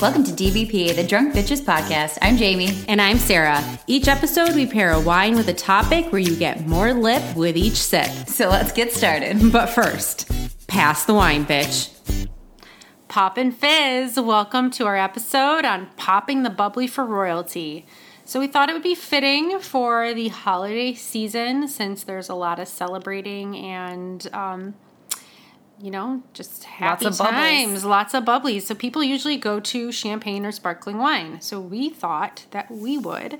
Welcome to DBP, the Drunk Bitches Podcast. I'm Jamie. And I'm Sarah. Each episode, we pair a wine with a topic where you get more lip with each sip. So let's get started. But first, pass the wine, bitch. Pop and Fizz, welcome to our episode on popping the bubbly for royalty. So, we thought it would be fitting for the holiday season since there's a lot of celebrating and, um, you know, just happy Lots of bubbles. times, lots of bubblies. So, people usually go to champagne or sparkling wine. So, we thought that we would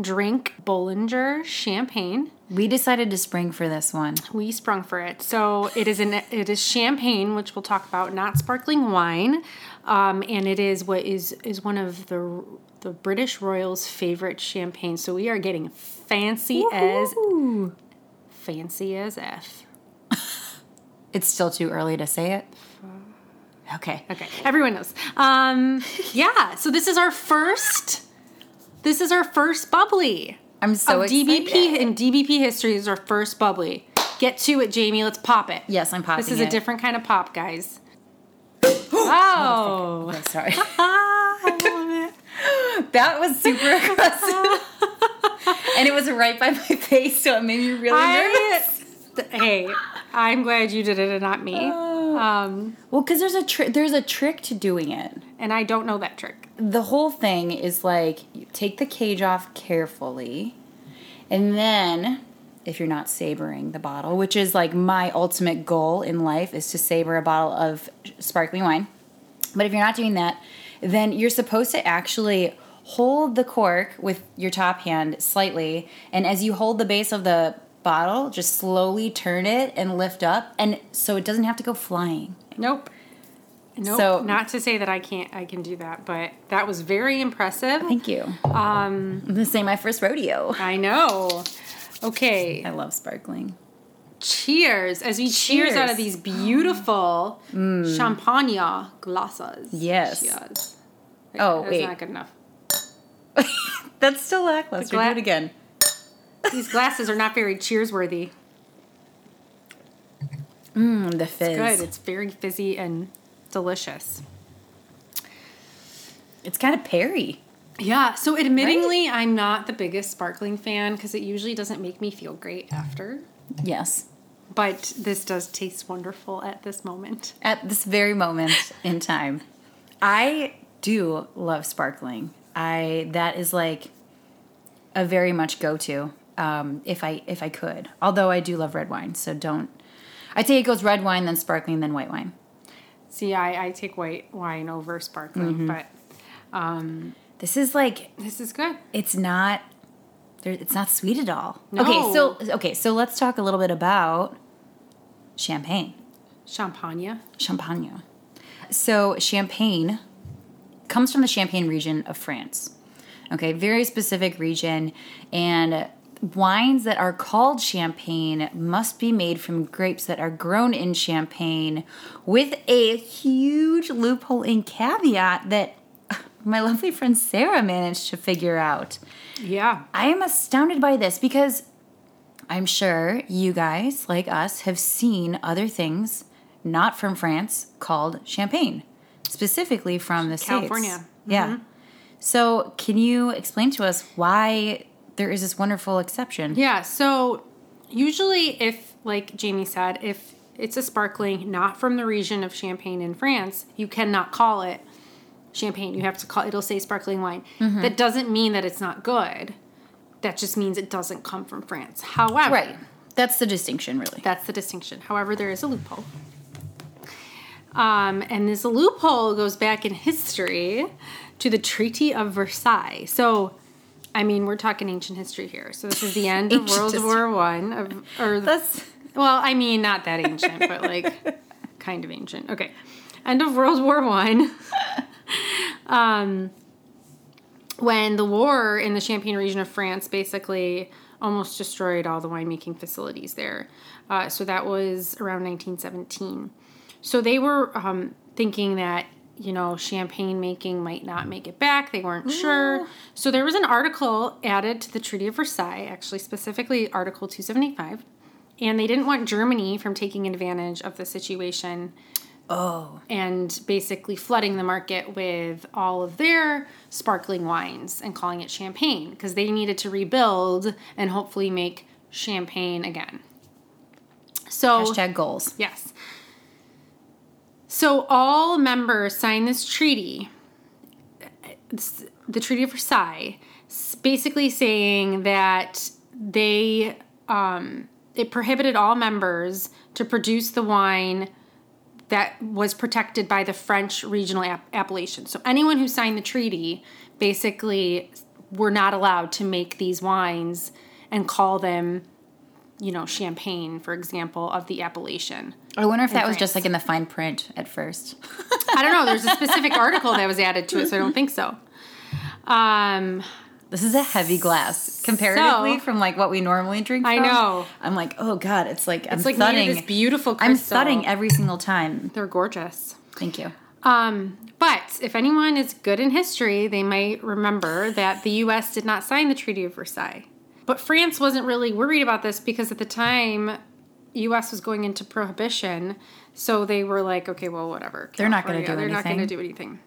drink Bollinger champagne We decided to spring for this one. we sprung for it. So it is an it is champagne, which we'll talk about, not sparkling wine, um, and it is what is is one of the the British royals' favorite champagne. So we are getting fancy as fancy as f. It's still too early to say it. Okay. Okay, everyone knows. Um, yeah. So this is our first. This is our first bubbly. I'm so of excited. DBP in DBP history is our first bubbly. Get to it, Jamie. Let's pop it. Yes, I'm popping This is it. a different kind of pop, guys. oh, Oh, sorry. I love it. that was super aggressive. and it was right by my face, so it made me really I, nervous. Hey, I'm glad you did it and not me. Um, Well, because there's a trick. There's a trick to doing it. and I don't know that trick. the whole thing is like you take the cage off carefully and then if you're not savoring the bottle which is like my ultimate goal in life is to savor a bottle of sparkling wine but if you're not doing that then you're supposed to actually hold the cork with your top hand slightly and as you hold the base of the bottle just slowly turn it and lift up and so it doesn't have to go flying Nope. Nope. So- not to say that I can't, I can do that, but that was very impressive. thank you um this ain't my first rodeo I know. Okay. i love sparkling Cheers as we cheers, out of these beautiful champagne glasses. Yes. Cheers. Oh, That's wait. not good enough. That's still lackluster. Gla- Do it again. These glasses are not very cheers worthy. Mm, the fizz. It's good. It's very fizzy and delicious. It's kind of perry. Yeah. So, admittingly, I'm not the biggest sparkling fan because it usually doesn't make me feel great after. Yes. But this does taste wonderful at this moment. At this very moment in time, I do love sparkling. I that is like a very much go to. Um, if I if I could, although I do love red wine, so don't. I'd say it goes red wine, then sparkling, then white wine. See, I, I take white wine over sparkling, but um, This is like this is good. it's not there it's not sweet at all. No. Okay, so okay, so let's talk a little bit about champagne. Champagne. Champagne. So champagne comes from the Champagne region of France. Okay, very specific region and wines that are called champagne must be made from grapes that are grown in champagne with a huge loophole and caveat that my lovely friend Sarah managed to figure out. Yeah. I am astounded by this because I'm sure you guys, like us, have seen other things not from France called champagne, specifically from the California. States. Yeah. Mm-hmm. So, can you explain to us why there is this wonderful exception? Yeah, so usually if like Jamie said, if it's a sparkling not from the region of Champagne in France, you cannot call it champagne. You have to call it'll say sparkling wine. That doesn't mean that it's not good. That just means it doesn't come from France. However, Right. That's the distinction, really. that's the distinction. However, there is a loophole. Um, and this loophole goes back in history to the Treaty of Versailles. So, I mean, we're talking ancient history here. So this is the end of World history. War One. Of, or That's well, I mean, not that ancient, but like kind of ancient. Okay, end of World War One. um, when the war in the Champagne region of France basically almost destroyed all the winemaking facilities there. Uh, so that was around 1917. So they were um, thinking that you know champagne making might not make it back. They weren't mm. sure. So there was an article added to the Treaty of Versailles, actually specifically Article 275, and they didn't want Germany from taking advantage of the situation Oh. and basically flooding the market with all of their sparkling wines and calling it champagne because they needed to rebuild and hopefully make champagne again. So, Hashtag goals. yes. So, all members signed this treaty, the Treaty of Versailles, basically saying that they, um, it prohibited all members to produce the wine that was protected by the French regional app- appellation. So anyone who signed the treaty basically were not allowed to make these wines and call them, you know, champagne, for example, of the appellation. I wonder if that was just like in the fine print at first. I don't know. There's a specific article that was added to it, so I don't think so. Um, This is a heavy glass comparatively So- from like what we normally drink. I know. I'm like, oh god, it's like I'm it's like thudding. this beautiful I'm crystal. thudding every single time. They're gorgeous. Thank you. Um, but if anyone is good in history, they might remember that the U.S. did not sign the Treaty of Versailles. But France wasn't really worried about this because at the time, U.S. was going into prohibition, so they were like, okay, well, whatever. They're not gonna California, do They're not going to anything. do anything.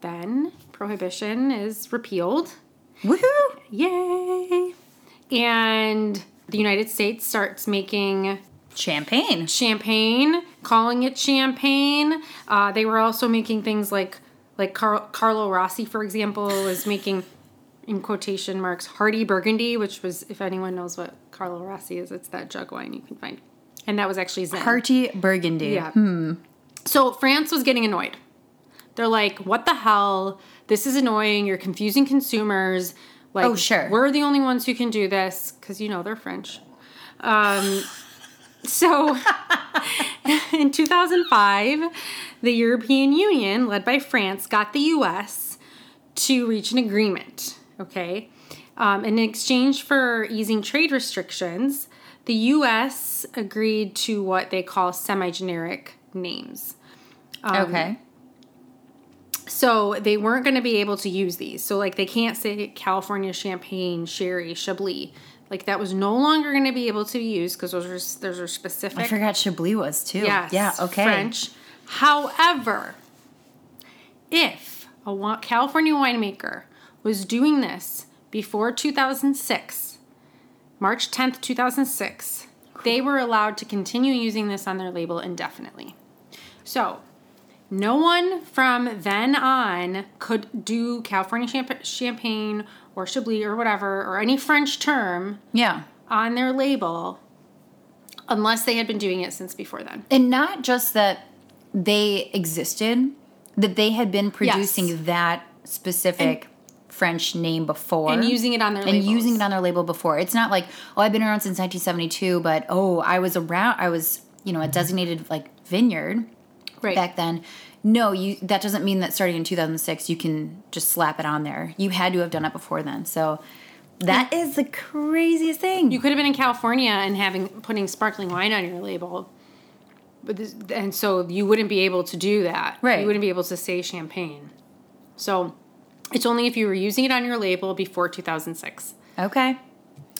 Then prohibition is repealed. Woohoo! Yay! And the United States starts making Champagne. champagne, calling it champagne. Uh, they were also making things like like Car- Carlo Rossi, for example, was making in quotation marks Hearty Burgundy, which was if anyone knows what Carlo Rossi is, it's that jug wine you can find, and that was actually Zin. Hearty burgundy. Yeah. So France was getting annoyed. They're like, "What the hell? This is annoying. You're confusing consumers." Like, Oh, sure. we're the only ones who can do this because you know they're French. Um, so, in 2005, the European Union, led by France, got the U.S. to reach an agreement. Okay, um, in exchange for easing trade restrictions, the U.S. agreed to what they call semi-generic names. Um, okay. So they weren't going to be able to use these. So like they can't say California Champagne, Sherry, Chablis. Like that was no longer going to be able to be used because those are those are specific. I forgot Chablis was too. Yes. Yeah. Okay. French. However, if a California winemaker was doing this before 2006, March 10th, 2006, they were allowed to continue using this on their label indefinitely. So, no one from then on could do California champ- champagne or Chablis or whatever, or any French term Yeah. on their label unless they had been doing it since before then. And not just that they existed, that they had been producing Yes. that specific French name before. And using it on their and labels. using it on their label before. It's not like, oh, I've been around since 1972, but oh, I was around, I was, you know, a designated like vineyard Right. back then. No, you. That doesn't mean that starting in 2006, you can just slap it on there. You had to have done it before then. So that is the craziest thing. You could have been in California and having putting sparkling wine on your label. But this, and so you wouldn't be able to do that. Right. You wouldn't be able to say champagne. So it's only if you were using it on your label before 2006. Okay.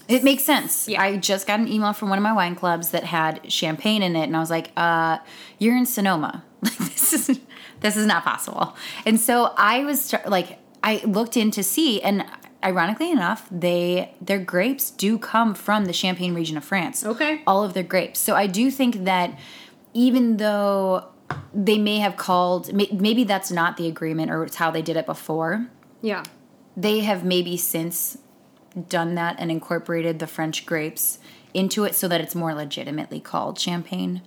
It makes sense. Yeah. I just got an email from one of my wine clubs that had champagne in it, and I was like, uh, "You're in Sonoma. Like this is this is not possible." And so I was like, I looked in to see, and ironically enough, they their grapes do come from the Champagne region of France. Okay. all of their grapes. So I do think that even though they may have called, maybe that's not the agreement or it's how they did it before Yeah. they have maybe since done that and incorporated the French grapes into it so that it's more legitimately called champagne,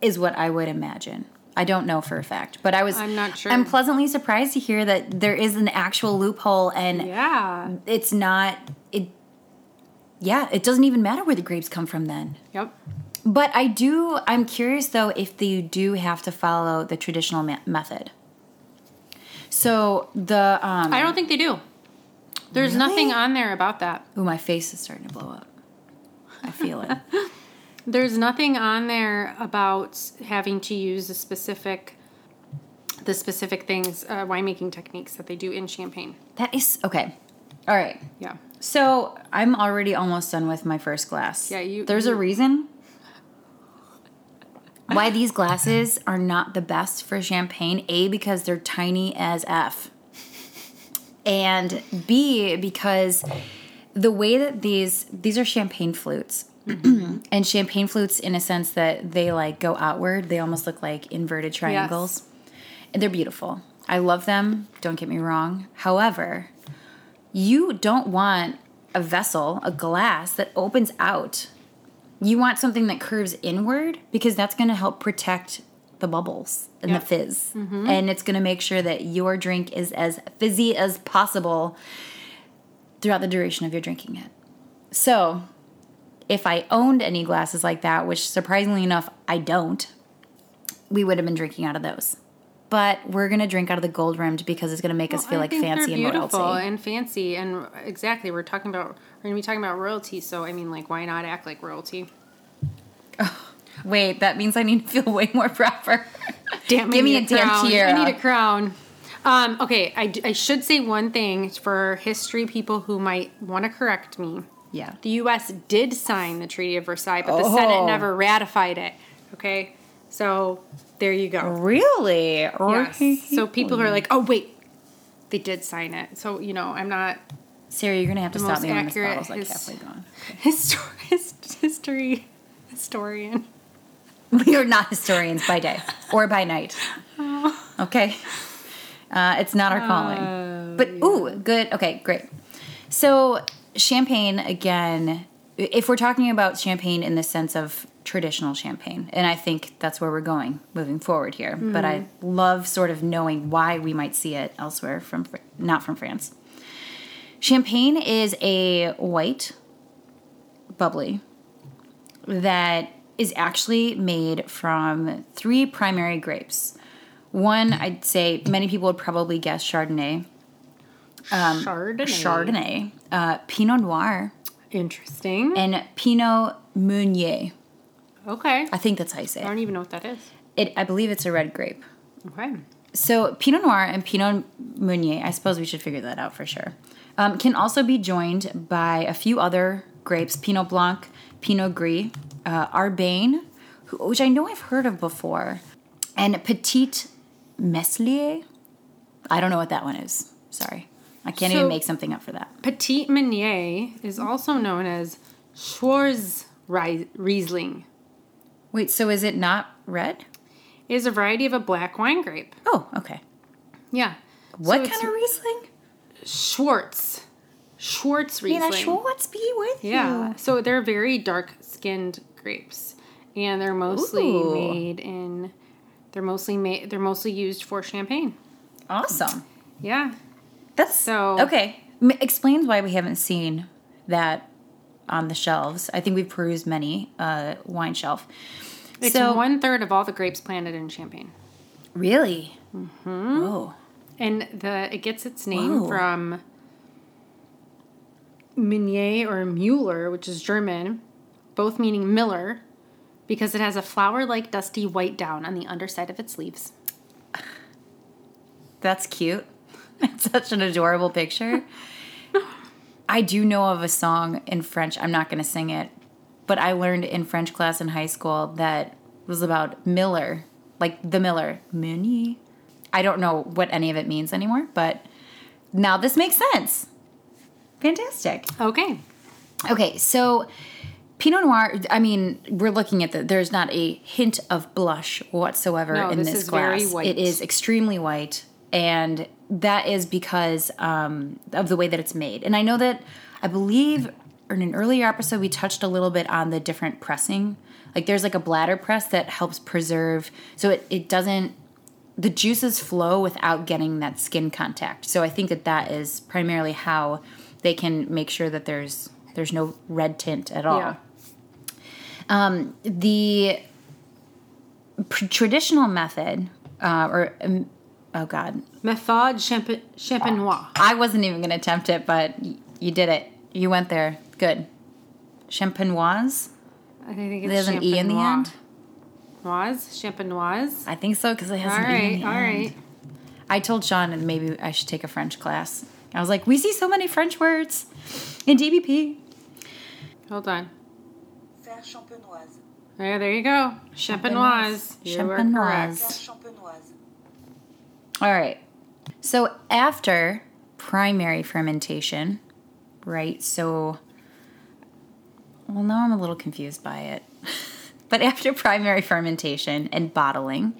is what I would imagine. I don't know for a fact, but I was I'm not sure. I'm pleasantly surprised to hear that there is an actual loophole and Yeah. it's not it yeah, it doesn't even matter where the grapes come from then. Yep. But I do I'm curious though if they do have to follow the traditional me- method. So the um I don't think they do. There's Really? nothing on there about that. Ooh, my face is starting to blow up. I feel it. There's nothing on there about having to use a specific the specific things uh, winemaking techniques that they do in champagne. That is okay. All right. Yeah. So I'm already almost done with my first glass. Yeah, you- There's a reason. Why these glasses are not the best for champagne. A because they're tiny as f, and B because the way that these these are champagne flutes. Mm-hmm. and champagne flutes in a sense that they like go outward. They almost look like inverted triangles. And they're beautiful. I love them. Don't get me wrong. However you don't want a vessel a glass that opens out you want something that curves inward because that's going to help protect the bubbles and Yep. the fizz mm-hmm. and it's going to make sure that your drink is as fizzy as possible throughout the duration of your drinking it so if I owned any glasses like that, which surprisingly enough, I don't, we would have been drinking out of those. But we're gonna drink out of the gold rimmed because it's gonna make us feel I like think fancy and beautiful royalty. and fancy and exactly. We're talking about we're gonna be talking about royalty. So I mean, like, why not act like royalty? Wait, that means I need to feel way more proper. Damn, Give me need a damn tiara. I need a crown. Um, okay, I, I should say one thing for history people who might want to correct me. Yeah. The U.S. did sign the Treaty of Versailles, but the Senate Oh. never ratified it. Okay, so there you go. Really? Yes. So people who are like, oh wait, they did sign it. So you know, I'm not Sarah, you're gonna have to stop me when this accurate bottle's like halfway gone. histor- his- history historian. We are not historians by day or by night. Oh. Okay. Uh, it's not our calling. but ooh, good. Okay, great. So champagne again. If we're talking about champagne in the sense of traditional champagne, and I think that's where we're going moving forward here. But I love sort of knowing why we might see it elsewhere from not from France. Champagne is a white, bubbly that is actually made from three primary grapes. One, I'd say many people would probably guess Chardonnay, Chardonnay. Chardonnay, uh, Pinot Noir, Interesting. and Pinot Meunier. Okay. I think that's how you say it. I don't even know what that is. it. I believe it's a red grape. Okay. So Pinot Noir and Pinot Meunier, I suppose we should figure that out for sure, um, can also be joined by a few other grapes: Pinot Blanc, Pinot Gris, uh, Arbane, who, which I know I've heard of before, and Petit Meslier. I don't know what that one is. Sorry, I can't So- even make something up for that. Petit Meunier is also known as Schwarz Ri- Riesling. Wait, so is it not red? It is a variety of a black wine grape. Oh, okay. Yeah. What So kind of Riesling? Schwartz. Schwartz Riesling. that Schwartz be with Yeah. you. So they're very dark skinned grapes. And they're mostly Ooh. made in they're mostly made they're mostly used for champagne. Awesome. Yeah. That's So- okay. M- explains why we haven't seen that on the shelves. I think we've perused many uh, wine shelf. It's so one third of all the grapes planted in Champagne. really, mm-hmm. whoa, And the it gets its name Whoa. from Meunier or Mueller, which is German, both meaning miller, because it has a flower-like dusty white down on the underside of its leaves. that's cute. It's such an adorable picture. I do know of a song in French. I'm not going to sing it, but I learned in French class in high school that was about Miller, like the Miller, Meunier. I don't know what any of it means anymore, but now this makes sense. Fantastic. Okay. Okay, so Pinot Noir, I mean, we're looking at the, there's not a hint of blush whatsoever No, in this this, glass. white. It is extremely white, and that is because um, of the way that it's made. And I know that I believe in an earlier episode we touched a little bit on the different pressing. Like there's like a bladder press that helps preserve, so it, it doesn't, the juices flow without getting that skin contact. So I think that that is primarily how they can make sure that there's there's no red tint at all Yeah. the pr- traditional method, uh, or um, oh god, Methode champ- champenois. I wasn't even going to attempt it, but you did it. You went there. Good. Champenoise. I think it's There's an e in the end. Noise? Champenoise? I think so because it has All an e in the all end. right. I told Sean and maybe I should take a French class. I was like, we see so many French words in DBP. Hold on. Faire champenoise. Yeah, there you go. Champenoise. You are correct. All right. So after primary fermentation, right? So, well, now I'm a little confused by it. but after primary fermentation and bottling,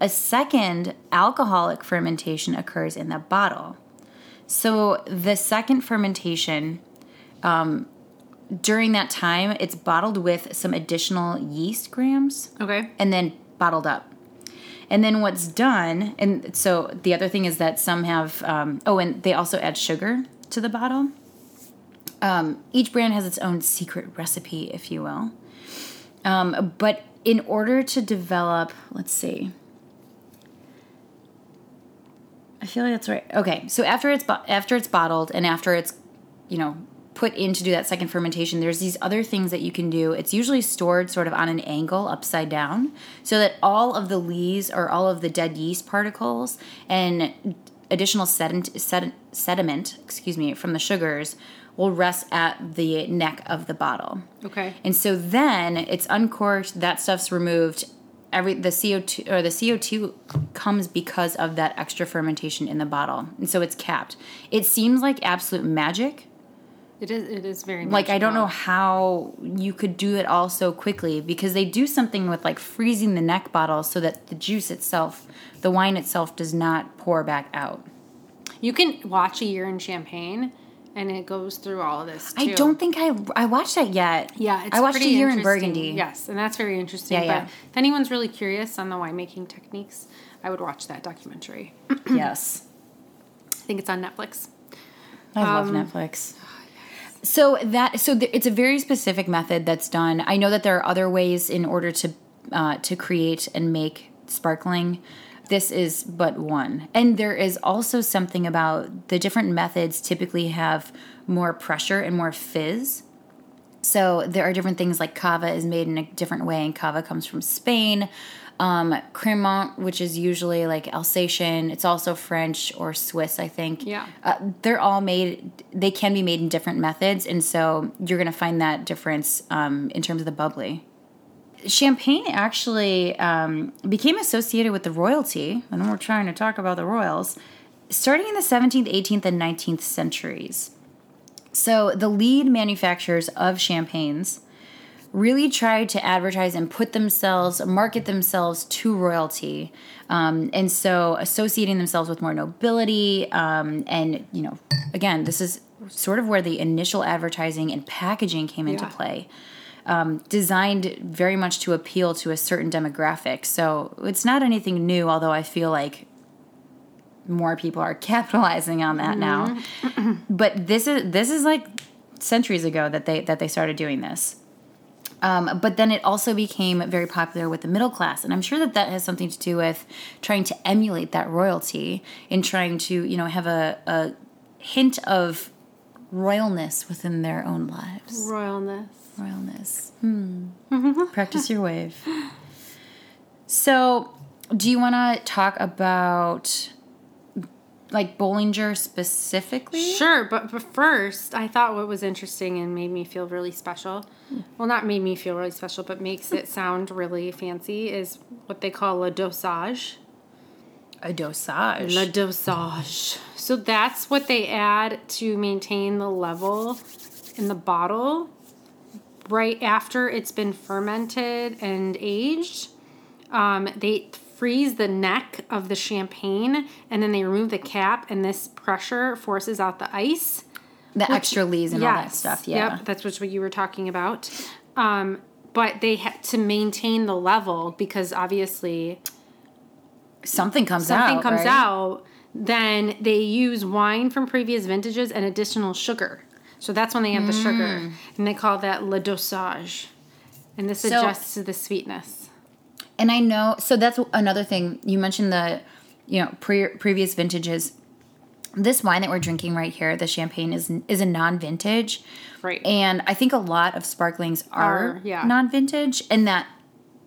a second alcoholic fermentation occurs in the bottle. So the second fermentation, um, during that time, it's bottled with some additional yeast grams Okay. and then bottled up. And then what's done, and so the other thing is that some have, um, oh, and they also add sugar to the bottle. Um, each brand has its own secret recipe, if you will. Um, but in order to develop, let's see. I feel like that's right. Okay, so after it's bo- after it's bottled and after it's, you know, put in to do that second fermentation, there's these other things that you can do. It's usually stored sort of on an angle upside down, so that all of the lees or all of the dead yeast particles and additional sediment, sed- sediment, excuse me, from the sugars will rest at the neck of the bottle. Okay. And so then it's uncorked, that stuff's removed. Every the CO2 or the CO2 comes because of that extra fermentation in the bottle. And so it's capped. It seems like absolute magic. It is. It is very. Like I don't know how you could do it all so quickly because they do something with like freezing the neck bottle so that the juice itself, the wine itself does not pour back out. You can watch a year in Champagne, and it goes through all of this. Too. I don't think I I watched that yet. Yeah, it's I watched a year in. Burgundy. Yes, and that's very interesting. Yeah, but yeah. if anyone's really curious on the winemaking techniques, I would watch that documentary. yes. I think it's on Netflix. I love Um, Netflix. So that so th- it's a very specific method that's done. I know that there are other ways in order to uh, to create and make sparkling. This is but one, and there is also something about the different methods. Typically, have more pressure and more fizz. So there are different things like cava is made in a different way, and cava comes from Spain. Um, Cremant, which is usually like Alsatian, it's also French or Swiss, I think. Yeah. Uh, they're all made, they can be made in different methods, and so you're going to find that difference um, in terms of the bubbly. Champagne actually um, became associated with the royalty, and we're trying to talk about the royals, starting in the 17th, 18th, and 19th centuries. So the lead manufacturers of champagnes really tried to advertise and put themselves, market themselves to royalty. Um, and so associating themselves with more nobility. Um, and, you know, again, this is sort of where the initial advertising and packaging came into Yeah. play. Um, designed very much to appeal to a certain demographic. So it's not anything new, although I feel like more people are capitalizing on that now. but this is this is like centuries ago that they that they started doing this. Um, but then it also became very popular with the middle class, and I'm sure that that has something to do with trying to emulate that royalty and trying to you know have a, a hint of royalness within their own lives. Royalness. Royalness. Hmm. Practice your wave. So, do you want to talk about like Bollinger specifically? Sure, but, but first, I thought what was interesting and made me feel really special. Well, not made me feel really special, but makes it sound really fancy is what they call a dosage. A dosage. Le dosage. So that's what they add to maintain the level in the bottle right after it's been fermented and aged. Um, they freeze the neck of the champagne and then they remove the cap, and this pressure forces out the ice. the extra lees and all that stuff. Yeah. Yep, that's what you were talking about. Um, but they had to maintain the level because obviously Something comes out. something comes right? out, then they use wine from previous vintages and additional sugar. So that's when they add the sugar, and they call that le dosage, and this Mm. So- adjusts to the sweetness. And I know, so that's another thing. You mentioned the, you know, pre- previous vintages. This wine that we're drinking right here, the champagne, is is a non-vintage, Right. And I think a lot of sparklings are, Are, yeah. non-vintage, and that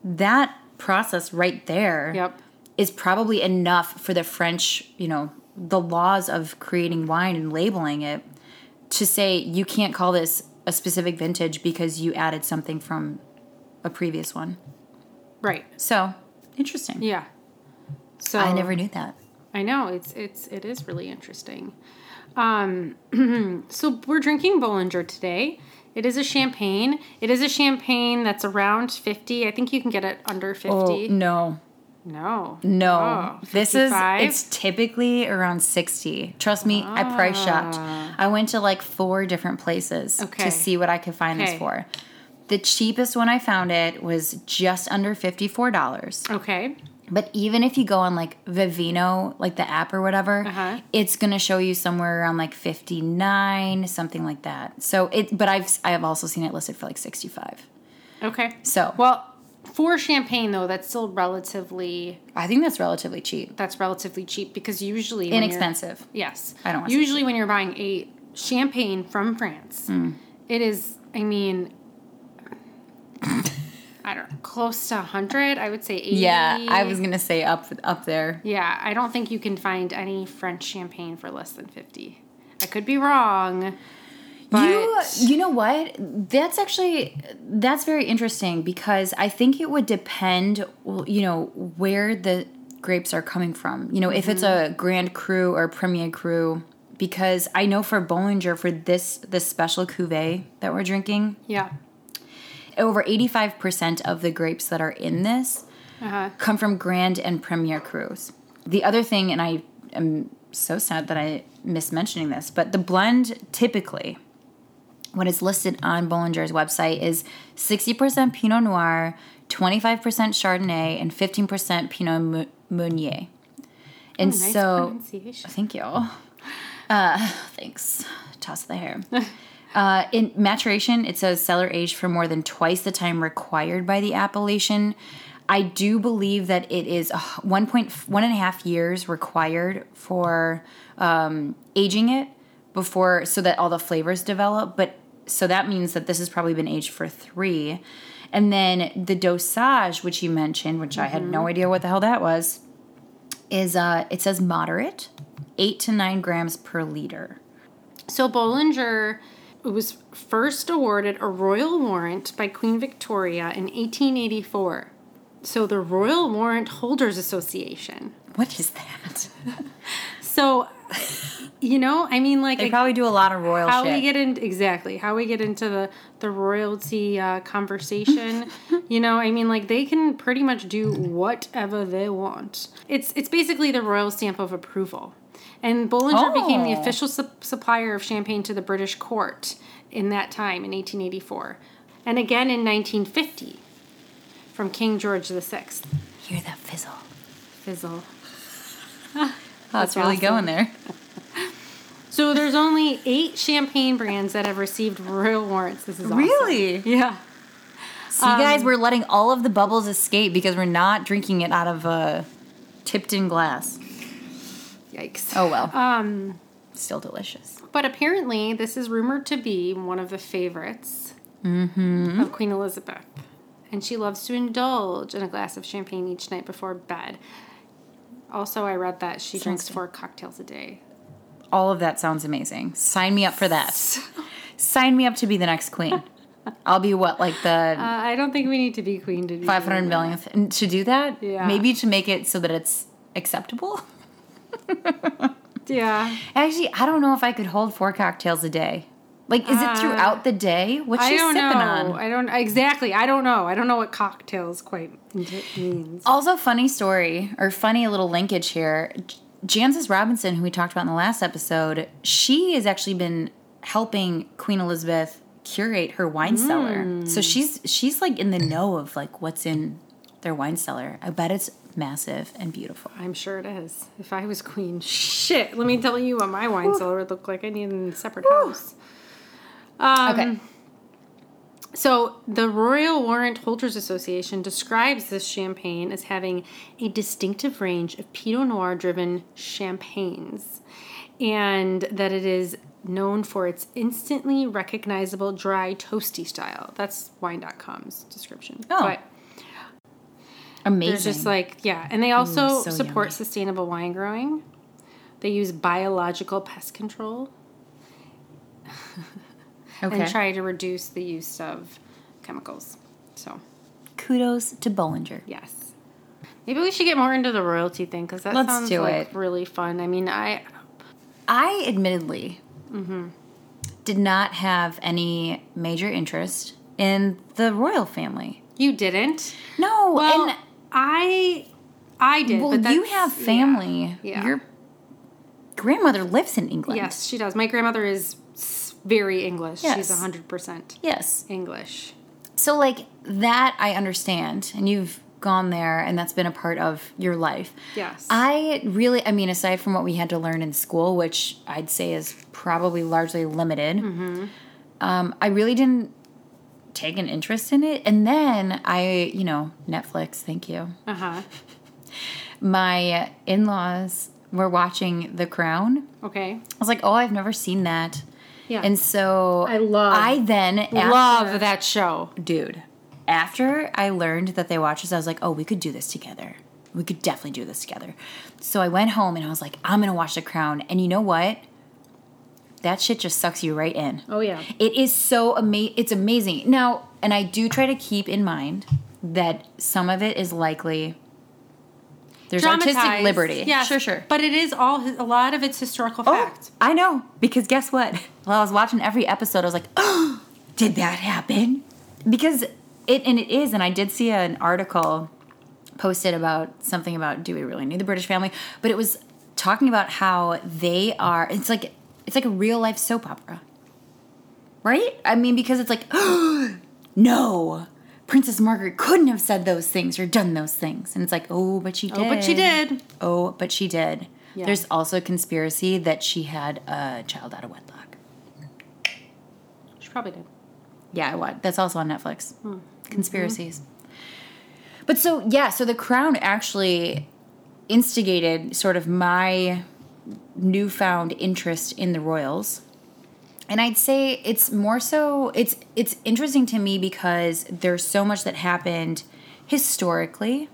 that process right there is Yep. probably enough for the French, you know, the laws of creating wine and labeling it to say you can't call this a specific vintage because you added something from a previous one. Right. So interesting. Yeah. So I never knew that. I know it's it's it is really interesting. Um, so we're drinking Bollinger today. It is a champagne. It is a champagne that's around fifty. I think you can get it under Oh fifty. no, no, no. Oh, this is it's typically around sixty. Trust me, I price shopped. I went to like four different places Ah. Okay. to see what I could find Okay. this for. The cheapest one I found it was just under fifty four dollars. okay. But even if you go on like Vivino, like the app or whatever, Uh-huh. it's gonna show you somewhere around like fifty nine, something like that. So it, but I've I have also seen it listed for like sixty five. Okay. So Well, for champagne though, that's still relatively I think that's relatively cheap, that's relatively cheap because usually inexpensive. Yes. I don't Usually, when you're buying a champagne from France, Hmm. it is. I mean, I don't know, close to hundred. I would say eighty. Yeah, I was gonna say up up there. Yeah, I don't think you can find any French champagne for less than fifty. I could be wrong. But you you know what? That's actually that's very interesting because I think it would depend, you know, where the grapes are coming from. You know, if it's mm-hmm. a Grand Cru or Premier Cru, because I know for Bollinger for this this special cuvee that we're drinking, yeah. Over eighty five percent of the grapes that are in this Uh-huh. come from Grand and Premier Crus. The other thing, and I am so sad that I missed mentioning this, but the blend typically, what is listed on Bollinger's website is 60% Pinot Noir, 25% Chardonnay, and 15% Pinot Meunier. And Nice so, thank you. Uh, thanks. Toss the hair. Uh, in maturation, it says cellar aged for more than twice the time required by the appellation. I do believe that it is uh, one point one and a half years required for um, aging it before, so that all the flavors develop. But so that means that this has probably been aged for three, and then the dosage, which you mentioned, which I had no idea what the hell that was, is uh, it says moderate, eight to nine grams per liter. So Bollinger was first awarded a royal warrant by Queen Victoria in 1884. So the Royal Warrant Holders Association. What is that? So, you know, I mean, like They probably do a lot of royal how shit. we get into exactly how we get into the the royalty uh, conversation. you know, I mean, like they can pretty much do whatever they want. It's it's basically the royal stamp of approval. And Bollinger became the Oh. official sup- supplier of champagne to the British court in that time in 1884, and again in 1950 from King George VI. Hear that fizzle? Fizzle. Oh, That's it's really awesome. going there. So there's only eight champagne brands that have received royal warrants. This is awesome. Really? Yeah. See, guys, um, we're letting all of the bubbles escape because we're not drinking it out of a tipped-in glass. Yikes. Oh well, Um, still delicious. but apparently, this is rumored to be one of the favorites Mm-hmm. of Queen Elizabeth. And she loves to indulge in a glass of champagne each night before bed. Also, I read that she drinks good. four cocktails a day. All of that sounds amazing. Sign me up for that. Sign me up to be the next queen. I'll be what, like the Uh, I don't think we need to be queen to be five hundred that. millionth, and to do that, Yeah. maybe to make it so that it's acceptable. Yeah. Actually, I don't know if I could hold four cocktails a day. Like, is it throughout the day? What's Uh, I she sipping know. on? I don't exactly. I don't know. I don't know what cocktails quite means. Also, funny story or funny little linkage here. Jancis Robinson, who we talked about in the last episode, she has actually been helping Queen Elizabeth curate her wine cellar. So she's she's like in the know of like what's in their wine cellar. I bet it's massive and beautiful. I'm sure it is. If I was queen, shit. Let me tell you what my wine cellar would look like. I need a separate house. Um, Okay. So, the Royal Warrant Holders Association describes this champagne as having a distinctive range of Pinot Noir driven champagnes, and that it is known for its instantly recognizable dry, toasty style. That's wine.com's description. Oh, But Amazing. there's just like, yeah. And they also so support yummy. sustainable wine growing, they use biological pest control okay. and try to reduce the use of chemicals. So, kudos to Bollinger. Yes. Maybe we should get more into the royalty thing because that Let's sounds do like it. really fun. I mean, I I admittedly Mm-hmm. did not have any major interest in the royal family. you didn't. No, Well, and I I did. well, but you have family. Yeah. yeah. Your grandmother lives in England. Yes, she does. My grandmother is very English. Yes. She's hundred percent Yes. English. So like that I understand and you've gone there and that's been a part of your life. Yes. I really I mean aside from what we had to learn in school which I'd say is probably largely limited. Mm-hmm. Um, I really didn't take an interest in it and then I, you know, Netflix, thank you. Uh huh. My in-laws were watching The Crown. Okay. I was like, "Oh, I've never seen that." Yeah. And so I love- I then after- Love that show. dude after i learned that they watch this i was like oh we could do this together we could definitely do this together so i went home and i was like i'm gonna watch the crown and you know what that shit just sucks you right in Oh yeah. it is so ama- it's amazing now and i do try to keep in mind that some of it is likely there's artistic liberty Yeah, sure sure But it is all a lot of it's historical Oh, fact. I know because guess what? While I was watching every episode, I was like, "Oh, did that happen?" Because it and it is, and I did see an article posted about something about do we really need the British family? But it was talking about how they are. It's like it's like a real life soap opera, right? I mean, because it's like, no. Princess Margaret couldn't have said those things or done those things. And it's like, oh, but she did. Oh, but she did. Oh, but she did. Yeah. There's also a conspiracy that she had a child out of wedlock. She probably did. Yeah, I watched. That's also on Netflix. Hmm. Conspiracies. But so yeah, so the Crown actually instigated sort of my newfound interest in the royals. And I'd say it's more so it's it's interesting to me because there's so much that happened historically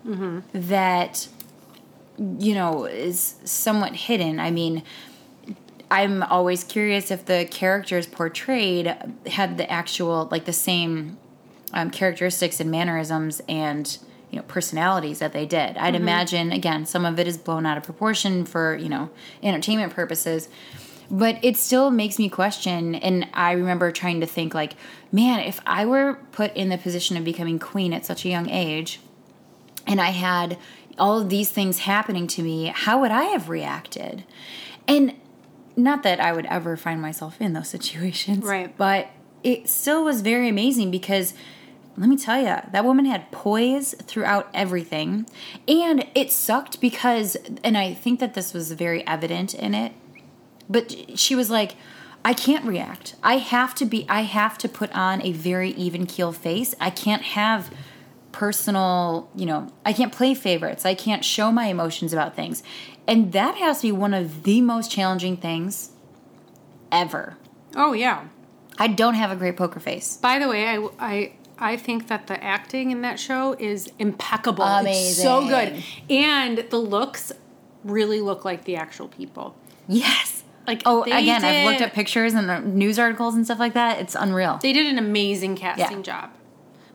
that you know is somewhat hidden. I mean, I'm always curious if the characters portrayed had the actual like the same um, characteristics and mannerisms and you know personalities that they did. I'd mm-hmm. imagine again some of it is blown out of proportion for you know entertainment purposes, but it still makes me question. And I remember trying to think like, man, if I were put in the position of becoming queen at such a young age, and I had all of these things happening to me, how would I have reacted? And not that I would ever find myself in those situations, Right. But it still was very amazing because let me tell you, that woman had poise throughout everything. And it sucked because, and I think that this was very evident in it, but she was like, I can't react. I have to be, I have to put on a very even keel face. I can't have personal, you know, I can't play favorites. I can't show my emotions about things. And that has to be one of the most challenging things ever. Oh yeah. I don't have a great poker face. By the way, I, I, I think that the acting in that show is impeccable. It's so good. And the looks really look like the actual people. Yes. Like Oh, again, I've looked at pictures and news articles and stuff like that. It's unreal. They did an amazing casting Yeah. job.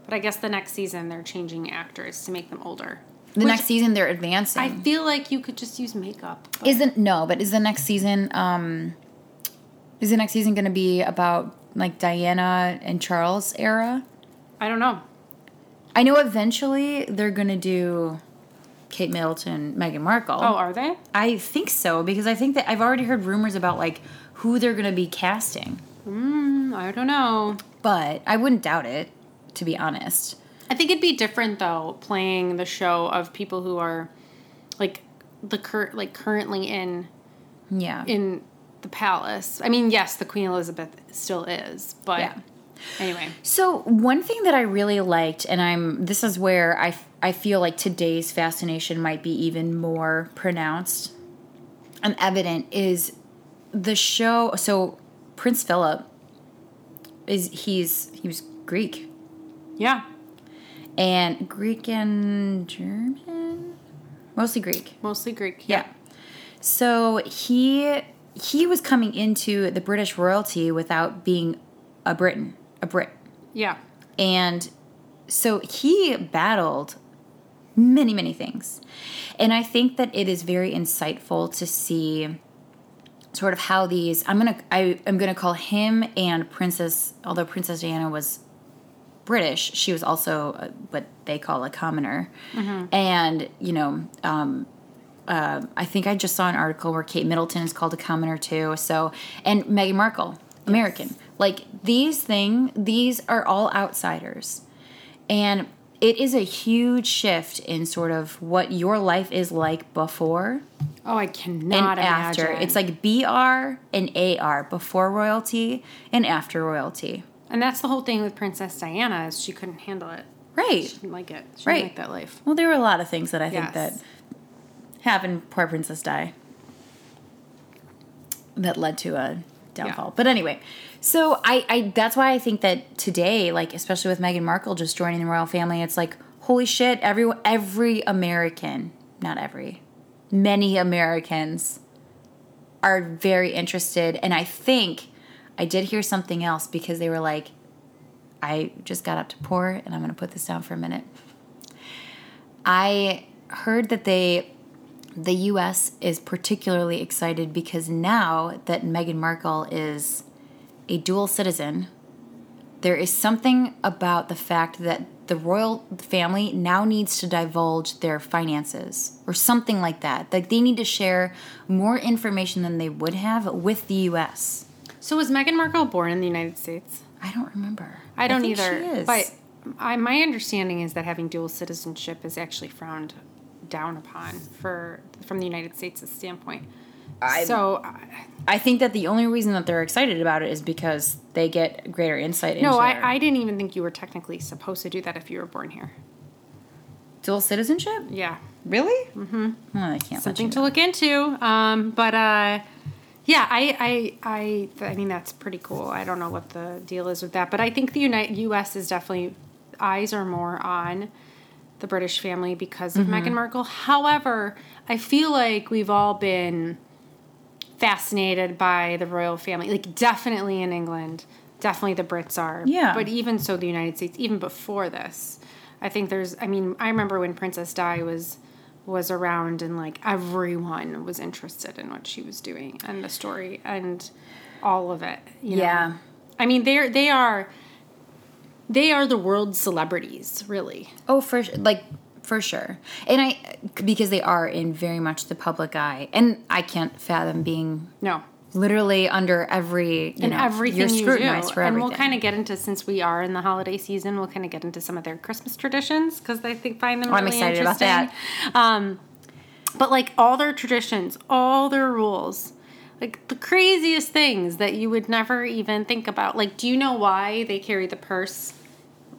But I guess the next season they're changing actors to make them older. The Which next season they're advancing. I feel like you could just use makeup. but- Isn't no, but is the next season um is the next season going to be about like Diana and Charles era? I don't know. I know eventually they're going to do Kate Middleton, Meghan Markle. Oh, are they? I think so because I think that I've already heard rumors about like who they're going to be casting. Mm, I don't know. But I wouldn't doubt it to be honest. I think it'd be different though, playing the show of people who are like the cur- like currently in Yeah. in the palace. I mean, yes, the Queen Elizabeth still is, but Yeah. Anyway. So one thing that I really liked, and I'm this is where I I feel like today's fascination might be even more pronounced and evident is the show. So Prince Philip is he's he was Greek Yeah, and Greek and German, mostly Greek. mostly Greek. Yeah. So he he was coming into the British royalty without being a Briton, a Brit. Yeah. and so he battled many, many things. And I think that it is very insightful to see sort of how these I'm gonna I am gonna call him and Princess although Princess Diana was British, she was also uh, what they call a commoner. And, you know, um, uh, I think I just saw an article where Kate Middleton is called a commoner too. So, and Meghan Markle, American. Like these thing, these are all outsiders. And it is a huge shift in sort of what your life is like before Oh, I and cannot after. imagine. It's like BR and AR, before royalty and after royalty. and that's the whole thing with Princess Diana is she couldn't handle it. Right. She didn't like it. She Right. didn't like that life. Well, there were a lot of things that I think Yes. that happened. Poor Princess Di. That led to a downfall. Yeah. But anyway, so I, I that's why I think that today, like especially with Meghan Markle just joining the royal family, it's like holy shit! Every every American, not every, many Americans are very interested, and I think I did hear something else because they were like, I just got up to pour, and I'm going to put this down for a minute. I heard that they the US is particularly excited because now that Meghan Markle is a dual citizen, there is something about the fact that the royal family now needs to divulge their finances or something like that. Like they need to share more information than they would have with the US. So was Meghan Markle born in the United States? I don't remember. I don't think either. But I, my understanding is that having dual citizenship is actually frowned down upon for from the United States' standpoint. I- so I- I think that the only reason that they're excited about it is because they get greater insight into no, their I, I didn't even think you were technically supposed to do that if you were born here. dual citizenship. Yeah, Really? Mm-hmm. Oh, I can't. let something you to look into. Um, but uh, yeah, I, I, I, I mean that's pretty cool. I don't know what the deal is with that, but I think the United U.S. is definitely eyes are more on the British family because of Meghan Markle. However, I feel like we've all been fascinated by the royal family. Like definitely in England, definitely the Brits are. Yeah. But even so, the United States, even before this, I think there's. I mean, I remember when Princess Di was was around and like everyone was interested in what she was doing and the story and all of it. You know? Yeah. I mean, they're they are. They are the world's celebrities, really. Oh, for like for sure, and I because they are in very much the public eye, and I can't fathom being No, literally under every you and know, everything you're you do. scrutinized for and we'll kind of get into since we are in the holiday season, we'll kind of get into some of their Christmas traditions because I think find them. Oh, I'm really excited about interesting. Um, but like all their traditions, all their rules, like the craziest things that you would never even think about. Like, do you know why they carry the purse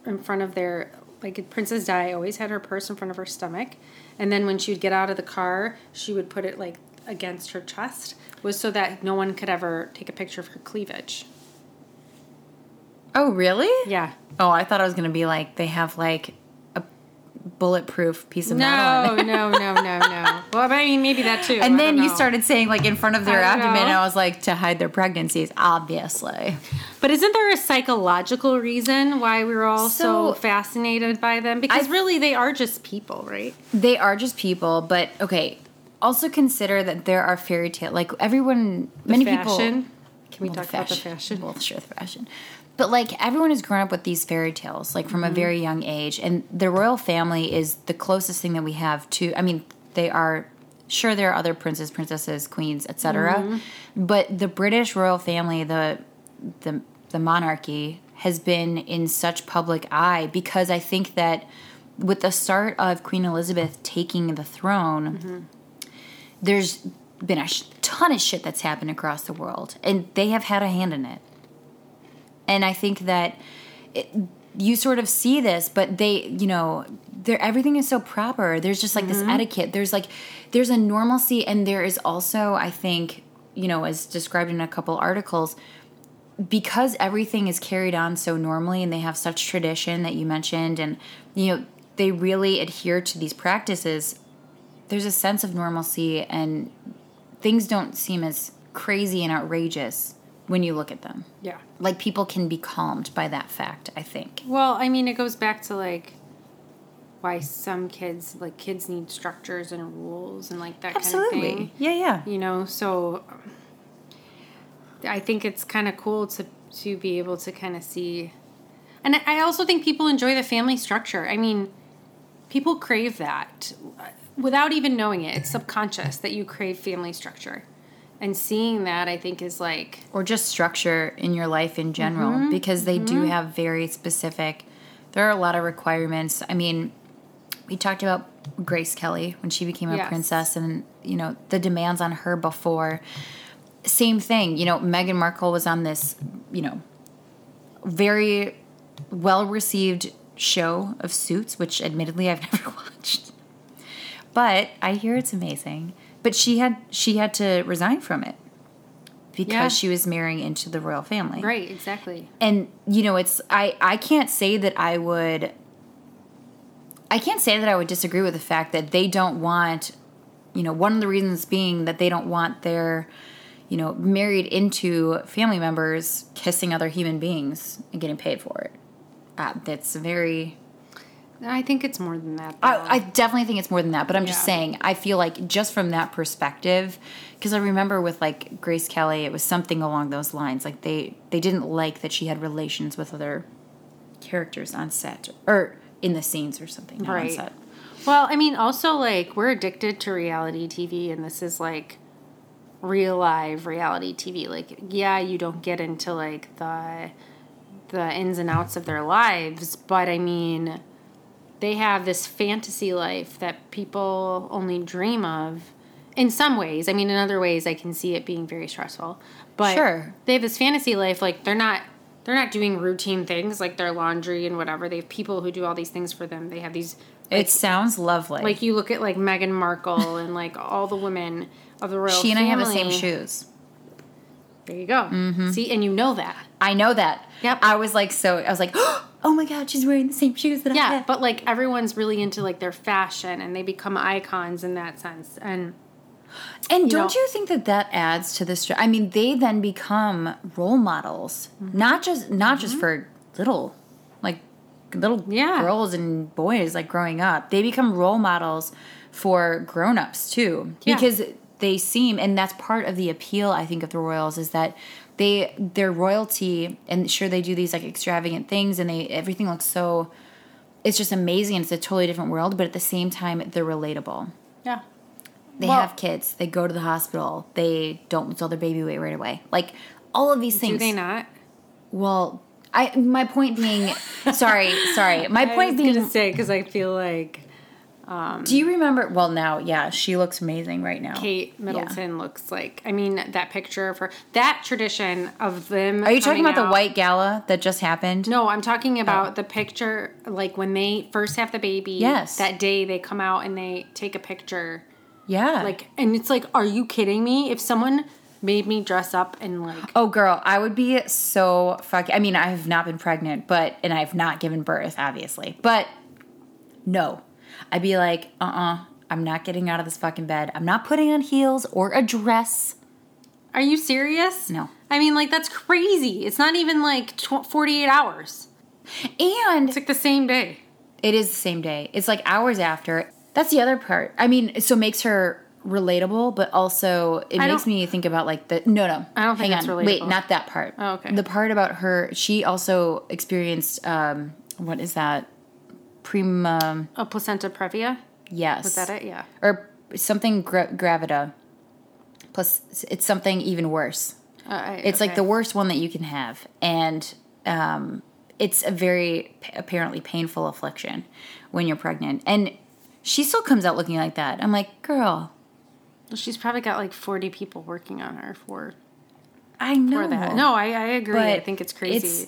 in front of their? Like Princess Di always had her purse in front of her stomach, and then when she would get out of the car, she would put it like against her chest, was so that no one could ever take a picture of her cleavage. oh, really? Yeah. Oh, I thought I was gonna be like they have like bulletproof piece of No, metal. it. no, no, no, no. Well, I mean, maybe that too. And then you started saying like in front of their abdomen, and. I was like to hide their pregnancies, obviously. But isn't there a psychological reason why we're all so, So- fascinated by them? Because I- really, they are just people, right? They are just people, but okay. Also consider that there are fairy tale like everyone many people. Can we Well, talk about the fashion? Well, sure, the fashion. But like everyone has grown up with these fairy tales, like Mm-hmm. from a very young age, and the royal family is the closest thing that we have to. I mean, they are sure there are other princes, princesses, queens, etc. Mm-hmm. But the British royal family, the the the monarchy, has been in such public eye because I think that with the start of Queen Elizabeth taking the throne Mm-hmm. there's been a sh- ton of shit that's happened across the world, and they have had a hand in it. And I think that it, you sort of see this, but they, you know, there everything is so proper. There's just like this mm-hmm. etiquette. There's like there's a normalcy, and there is also, I think, you know, as described in a couple articles, because everything is carried on so normally, and they have such tradition that you mentioned, and you know, they really adhere to these practices there's a sense of normalcy and things don't seem as crazy and outrageous when you look at them. Yeah. Like people can be calmed by that fact, I think. Well, I mean, it goes back to like why some kids like kids need structures and rules and like that kind of thing. Yeah, yeah. You know, so um, I think it's kind of cool to to be able to kind of see, and I also think people enjoy the family structure. I mean, people crave that without even knowing it. It's subconscious that you crave family structure. And seeing that, I think, is like Or just structure in your life in general mm-hmm. because they do mm-hmm. have very specific there are a lot of requirements. I mean, we talked about Grace Kelly when she became a Yes. princess and you know, the demands on her before. Same thing, you know, Meghan Markle was on this, you know, very well received show of Suits, which admittedly I've never watched. But I hear it's amazing. But she had she had to resign from it because Yeah. she was marrying into the royal family. right, exactly. And you know, it's I I can't say that I would I can't say that I would disagree with the fact that they don't want you know, one of the reasons being that they don't want their you know, married into family members kissing other human beings and getting paid for it. Uh, that's very I think it's more than that. I, I definitely think it's more than that, but I'm just saying, I feel like just from that perspective, because I remember with like Grace Kelly, it was something along those lines. Like they they didn't like that she had relations with other characters on set or in the scenes or something. Right. set. Well, I mean, also like we're addicted to reality TV, and this is like real live reality TV. Like, yeah, you don't get into like the the ins and outs of their lives, but I mean, they have this fantasy life that people only dream of. In some ways, I mean, in other ways, I can see it being very stressful. But Sure. they have this fantasy life. Like they're not they're not doing routine things like their laundry and whatever. They have people who do all these things for them. They have these It sounds lovely. like you look at like Meghan Markle and like all the women of the royal she and I have the same shoes. There you go. Mm-hmm. See, and you know that. I know that. Yep. I was like so. I was like, oh, oh my god, she's wearing the same shoes that I have. Yeah, but like everyone's really into like their fashion and they become icons in that sense. And And don't know- you think that that adds to this? I mean, they then become role models, Mm-hmm. not just not just for little, like little Yeah. girls and boys like growing up. They become role models for grown-ups too, Yeah. because they seem, and that's part of the appeal I think of the royals is that they their royalty, and sure they do these like extravagant things, and they everything looks so. It's just amazing. It's a totally different world, but at the same time, they're relatable. yeah. They Well- have kids. They go to the hospital. They don't lose all their baby weight right away. Like all of these things. Do they not? Well, I my point being, sorry, sorry. My point being, to say because I feel like Um, do you remember? Well, now, yeah, she looks amazing right now. Kate Middleton looks like. I mean, that picture of her, that tradition of them. Are you talking about the white gala that just happened? No, I'm Oh. talking about the picture, like when they first have the baby. Yes. That day they come out and they take a picture. Yeah. Like, and it's like, are you kidding me? If someone made me dress up and like, Oh, girl, I would be so fucking. I mean, I have not been pregnant, but and I have not given birth, obviously. But no, I'd be like, uh, uh-uh, uh, i am not getting out of this fucking bed. I'm not putting on heels or a dress. are you serious? No. I mean, like, that's crazy. It's not even like tw- 48 hours. And It's like the same day. It is the same day. It's like hours after. That's the other part. I mean, so it makes her relatable, but also it I makes me think about like the no no. I don't think hang it's on. Wait, relatable. not that part. Oh, okay. The part about her, she also experienced um what is that? A placenta previa? yes. Was that it? Yeah. Or something gra- gravida. Plus it's something even worse. Uh, I- It's like the worst one that you can have, and um, it's a very p- apparently painful affliction when you're pregnant. And she still comes out looking like that. I'm like, girl, She's probably got like 40 people working on her for, I know for that. No, I, I agree. I think it's crazy. it's-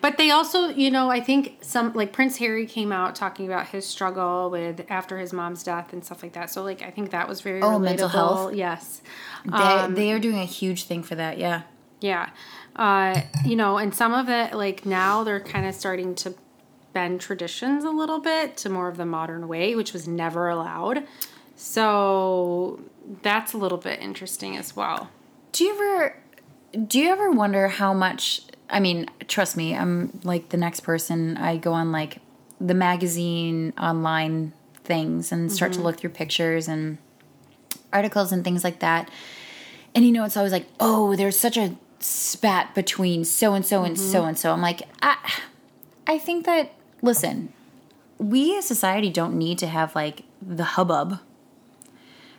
but they also, you know, I think some like Prince Harry came out talking about his struggle with after his mom's death and stuff like that. So like I think that was very Oh, relatable. mental health? Yes. They, Um, they are doing a huge thing for that. Yeah. Yeah. Uh, you know, and some of it like now they're kind of starting to bend traditions a little bit to more of the modern way, which was never allowed. So that's a little bit interesting as well. Do you ever do you ever wonder how much? I mean, trust me, I'm like the next person. I go on like the magazine online things and start to mm-hmm. look through pictures and articles and things like that. And you know, it's always like, oh, there's such a spat between so and so and so and so. I'm like, I, I think that listen, we as society don't need to have like the hubbub.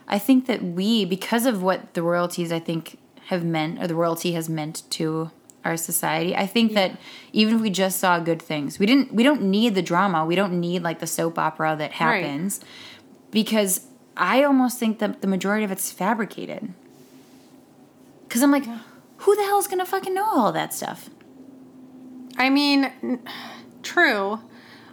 I think that we, because of what the royalties, I think have meant, or the royalty has meant to our society. I think that even if we just saw good things, we didn't. We don't need the drama. We don't need like the soap opera that Right. happens, because I almost think that the majority of it's fabricated. Because I'm like, who the hell is gonna fucking know all that stuff? I mean, n- true.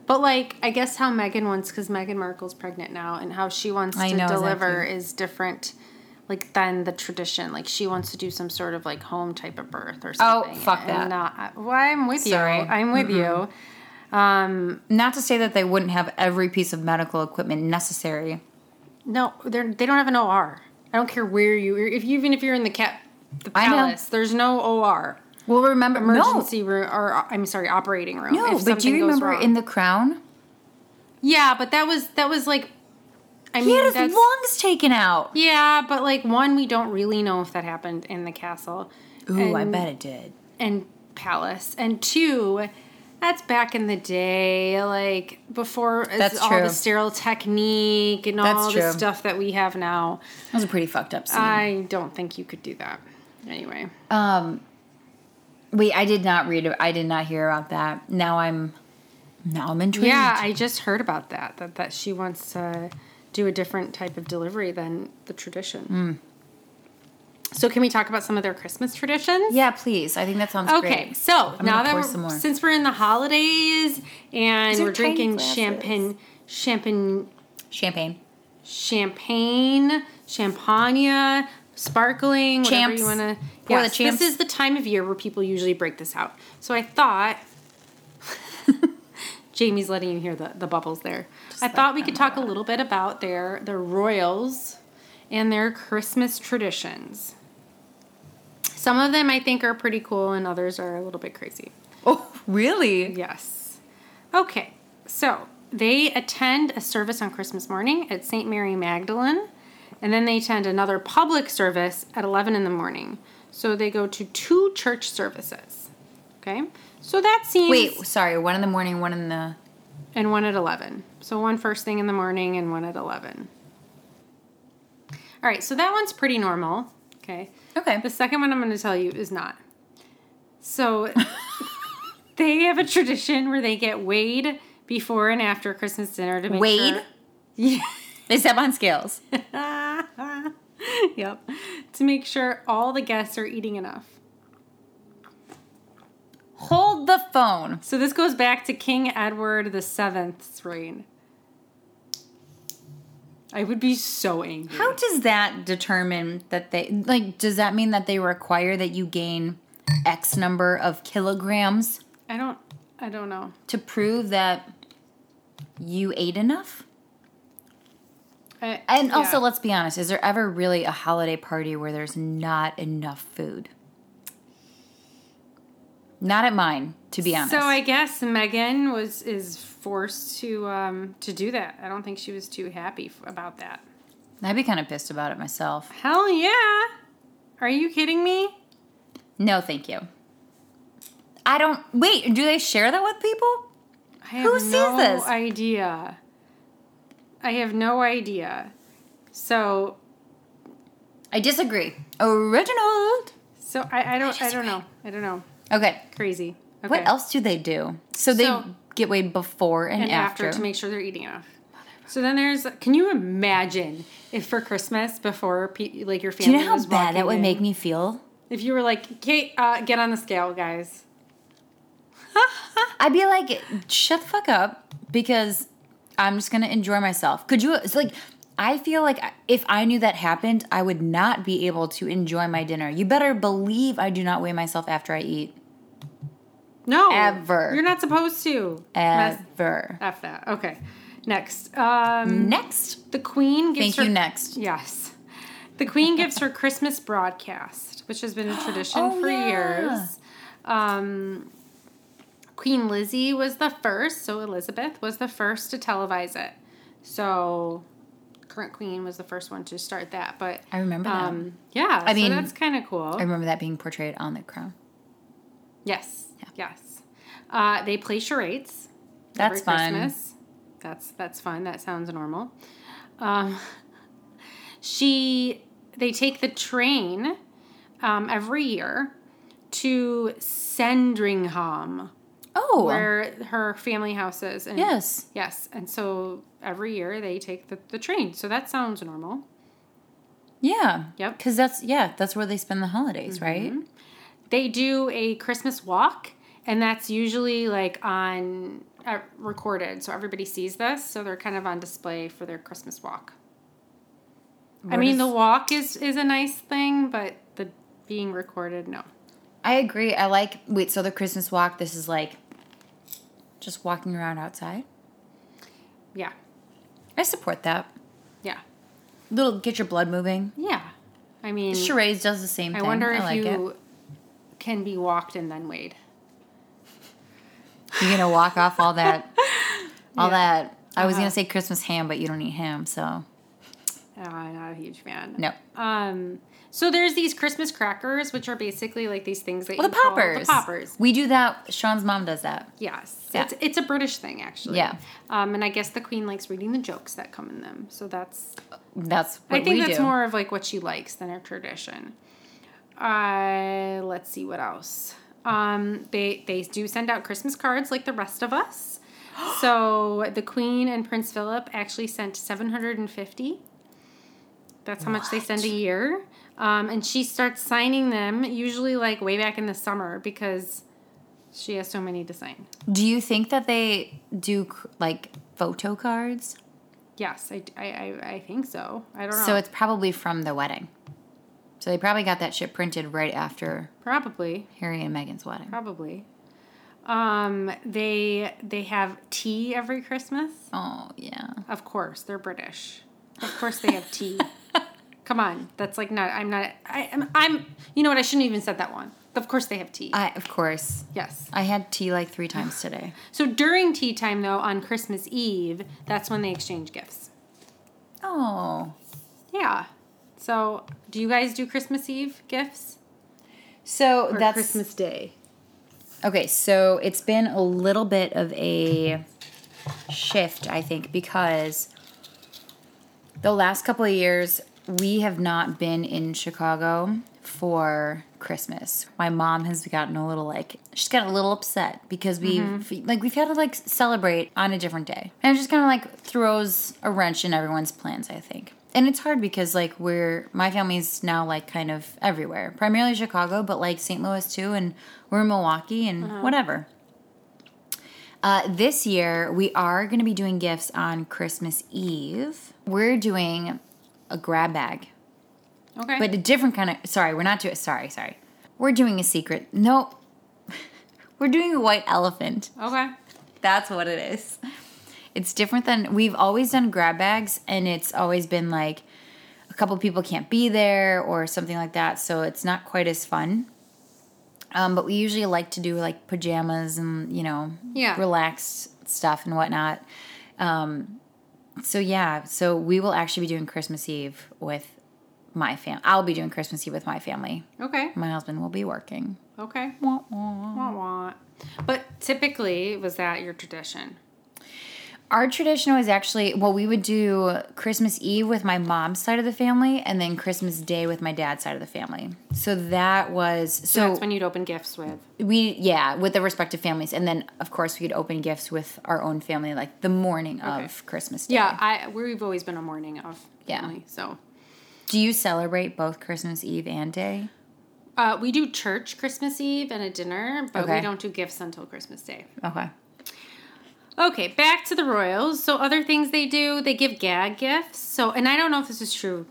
But like, I guess how Meghan wants, because Meghan Markle's pregnant now, and how she wants I to know, deliver exactly. is different, like than the tradition. Like she wants to do some sort of like home type of birth or something. Oh, fuck that. Not, well, I'm with Sorry. you. I'm with you. Um, Not to say that they wouldn't have every piece of medical equipment necessary. no, they're they don't have an OR. I don't care where you, if you even if you're in the cat, the palace, there's no OR. Well, remember, Emergency room, or I'm sorry, operating room. no, no. But do you remember wrong. in The Crown? Yeah, but that was that was like. I He mean, had his lungs taken out. Yeah, but like one, we don't really know if that happened in the castle. Ooh, I bet it did. And palace, and two, that's back in the day, like before That's all true. the sterile technique and That's all the stuff that we have now. That was a pretty fucked up scene. I don't think you could do that. Anyway, um, wait, I did not read. I did not hear about that. Now I'm, now I'm intrigued. yeah, I just heard about that. That that she wants to do a different type of delivery than the tradition. Hmm. So can we talk about some of their Christmas traditions? yeah. Please, I think that sounds Okay, great. so I'm now that we're, since we're in the holidays and we're drinking glasses. champagne, champagne, Champagne. champagne, champagne, sparkling, whatever you want to. Yes, this is the time of year where people usually break this out. So I thought. Jamie's letting you hear the, the bubbles there. I thought we could talk a little bit about their their royals and their Christmas traditions. Some of them I think are pretty cool and others are a little bit crazy. Oh, really? Yes. Okay, so they attend a service on Christmas morning at St. Mary Magdalene, and then they attend another public service at 11 in the morning. So they go to two church services. Okay, so that seems. Wait, sorry. One in the morning, one in the. And one at 11. So one first thing in the morning and one at 11. All right, so that one's pretty normal. Okay. Okay. The second one I'm going to tell you is not. So they have a tradition where they get weighed before and after Christmas dinner to make Weighed? sure. Yeah. They step on scales. yep. To make sure all the guests are eating enough. Hold the phone. So this goes back to King Edward the Seventh's reign. I would be so angry. How does that determine that they like? Does that mean that they require that you gain X number of kilograms I don't. I don't know. to prove that you ate enough? I- And also, yeah. let's be honest: is there ever really a holiday party where there's not enough food? Not at mine, to be honest. So I guess Meghan was is forced to um to do that. I don't think she was too happy f- about that. I'd be kind of pissed about it myself. Hell yeah! Are you kidding me? No, thank you. I don't. Wait, do they share that with people? I have Who sees no this? idea. I have no idea. So I disagree. Original. so I, I don't I, don't know. I don't know. Okay. Crazy. Okay. What else do they do? So they So- get weighed before and, and after. to make sure they're eating enough. So then there's. Can you imagine if for Christmas before pe- like your do family you know how was bad that would in, make me feel? If you were like, Kate, uh, get on the scale, guys. I'd be like, shut the fuck up because I'm just gonna enjoy myself. Could you? It's like I feel like if I knew that happened, I would not be able to enjoy my dinner. You better believe I do not weigh myself after I eat. No, Ever. You're not supposed to. Ever. F that. Okay. Next, um, Next. the Queen gives Thank her. you. Next. Yes. The Queen gives her Christmas broadcast, which has been a tradition Oh, for yeah. years. Um, Queen Lizzie was the first, so Elizabeth was the first to televise it. So, current queen was the first one to start that. But I remember that. um, yeah, I so mean, that's kind of cool. I remember that being portrayed on the crown. Yes. Yes. Uh, they play charades. That's fun. Christmas. That's that's fun. That sounds normal. Um, she they take the train um, every year to Sandringham, Oh, where her family house is. And, yes. Yes, and so every year they take the, the train. So that sounds normal. Yeah. Yep. Because that's yeah, that's where they spend the holidays, right? They do a Christmas walk, and that's usually like on uh, recorded, so everybody sees this. So they're kind of on display for their Christmas walk. I mean, the walk is is a nice thing, but the being recorded, no. I agree. I like wait. So the Christmas walk. This is like just walking around outside. Yeah, I support that. yeah, Little get your blood moving. yeah. I mean, Charades does the same thing. I thing. wonder I if like you it. can be walked and then weighed. You're gonna walk off all that, all Yeah. that. I was Uh-huh. gonna say Christmas ham, but you don't eat ham, so Oh, I'm not a huge fan. no. Um, so there's these Christmas crackers, which are basically like these things that Well, you the poppers. the poppers. We do that. Sean's mom does that. Yes, Yeah. it's it's a British thing actually. Yeah. Um, and I guess the Queen likes reading the jokes that come in them, so that's That's what I think that's do. more of like what she likes than a tradition. Uh, let's see what else. Um, they they do send out Christmas cards like the rest of us. so the Queen and Prince Philip actually sent seven hundred and fifty. That's how much they send a year. Um, and she starts signing them usually like way back in the summer because she has so many to sign. Do you think that they do like photo cards? Yes, I, I, I, I think so. I don't know. So it's probably from the wedding. So they probably got that shit printed right after probably. Harry and Meghan's wedding. Probably. Um, they they have tea every Christmas. Oh yeah. Of course, they're British. Of course, they have tea. Come on, that's like not. I'm not. I, I'm. I'm. You know what? I shouldn't even said that one. Of course, they have tea. I of course. yes. I had tea like three times today. So during tea time, though, on Christmas Eve, that's when they exchange gifts. Oh. Yeah. So, do you guys do Christmas Eve gifts So or that's Christmas Day? Okay, so it's been a little bit of a shift, I think, because the last couple of years we have not been in Chicago for Christmas. My mom has gotten a little like she's gotten a little upset because we have like we've had to like celebrate on a different day. And it just kind of like throws a wrench in everyone's plans, I think. And it's hard because like we're my family's now like kind of everywhere. Primarily Chicago, but like St. Louis too and we're in Milwaukee and whatever. Uh, this year, we are going to be doing gifts on Christmas Eve. We're doing a grab bag, Okay. but a different kind of. Sorry, we're not doing. Sorry, sorry. We're doing a secret. No, we're doing a white elephant. okay. That's what it is. It's different than we've always done grab bags, and it's always been like a couple people can't be there or something like that, so it's not quite as fun. Um, but we usually like to do like pajamas and you know Yeah. relaxed stuff and whatnot. Um, so yeah, so we will actually be doing Christmas Eve with my fam. I'll be doing Christmas Eve with my family. Okay. My husband will be working. Okay. Wah, wah. Wah, wah. But typically, was that your tradition? Our tradition was actually well, we would do Christmas Eve with my mom's side of the family, and then Christmas Day with my dad's side of the family. So that was So so that's when you'd open gifts with. we yeah with the respective families, and then of course we'd open gifts with our own family like the morning of Christmas Day. Yeah, I we've always been a morning of Yeah. family. So Do you celebrate both Christmas Eve and Day? uh, we do church Christmas Eve and a dinner, but we don't do gifts until Christmas Day. Okay. Okay, back to the Royals. So other things they do, they give gag gifts. So and I don't know if this is true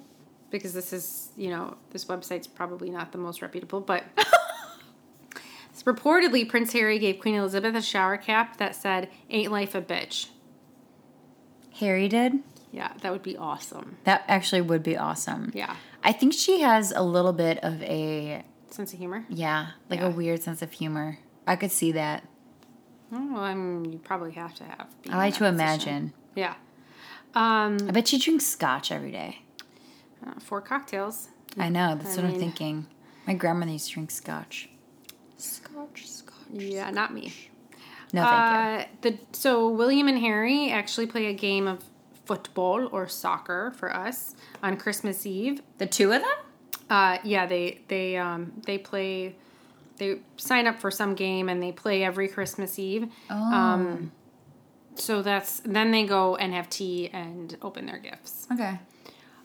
because this is, you know, this website's probably not the most reputable, but it's reportedly Prince Harry gave Queen Elizabeth a shower cap that said "Ain't life a bitch." Harry did. Yeah, that would be awesome. That actually would be awesome. Yeah. I think she has a little bit of a Sense of humor. yeah, like Yeah. a weird sense of humor. I could see that. Well, I mean, you probably have to have. I like to position. imagine. Yeah. Um, I bet you drink scotch every day. uh, four cocktails. I know. That's I what I'm thinking. My grandmother used to drink scotch. Scotch, scotch. Yeah, not me. No, thank Uh, the so William and Harry actually play a game of football or soccer for us on Christmas Eve. The two of them? Uh, yeah, they they um they play. They sign up for some game and they play every Christmas Eve. Oh. Um, so that's then they go and have tea and open their gifts. okay.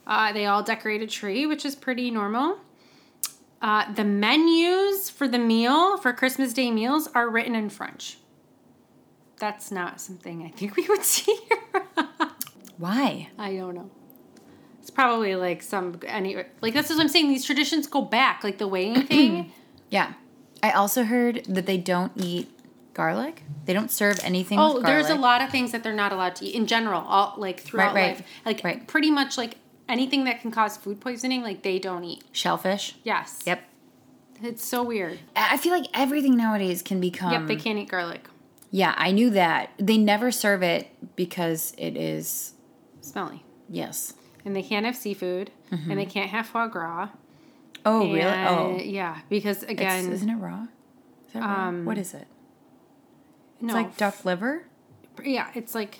Uh, they all decorate a tree, which is pretty normal. Uh, the menus for the meal for Christmas Day meals are written in French. That's not something I think we would see here. Why? I don't know. It's probably like some any like that's what I'm saying. These traditions go back, like the weighing thing. Yeah. I also heard that they don't eat garlic. They don't serve anything oh, there's a lot of things that they're not allowed to eat in general. All like throughout right. life, like Right. pretty much like anything that can cause food poisoning, like they don't eat. Shellfish. Yes. Yep. It's so weird. I I feel like everything nowadays can become. yep, they can't eat garlic. Yeah, I knew that. They never serve it because it is, Smelly. yes. and they can't have seafood, and mm-hmm. they can't have foie gras. Oh, really? Oh. yeah, because It's, again, isn't it raw? Is that raw? Um, what is it? no, It's like duck liver? yeah, it's like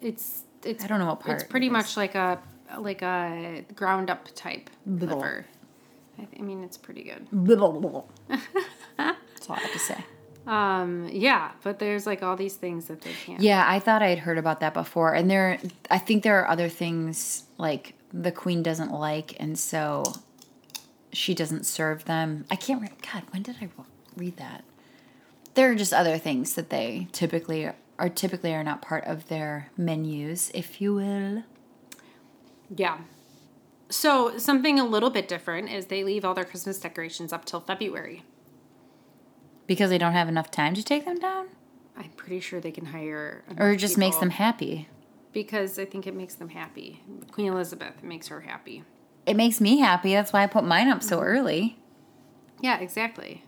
it's it's I don't know what part It's pretty it much like a like a ground up type Blah. liver. I, th- I mean, it's pretty good. That's all I have to say. Um, yeah, but there's like all these things that they can't. Yeah, I thought I had heard about that before. And there, I think there are other things like the queen doesn't like, and so she doesn't serve them. I can't. Re- God, when did I read that? There are just other things that they typically are typically are not part of their menus, if you will. Yeah. So something a little bit different is they leave all their Christmas decorations up till February. Because they don't have enough time to take them down? I'm pretty sure they can hire. Or it just makes them happy? because I think it makes them happy. Queen Elizabeth makes her happy. It makes me happy. That's why I put mine up so early. Yeah, exactly.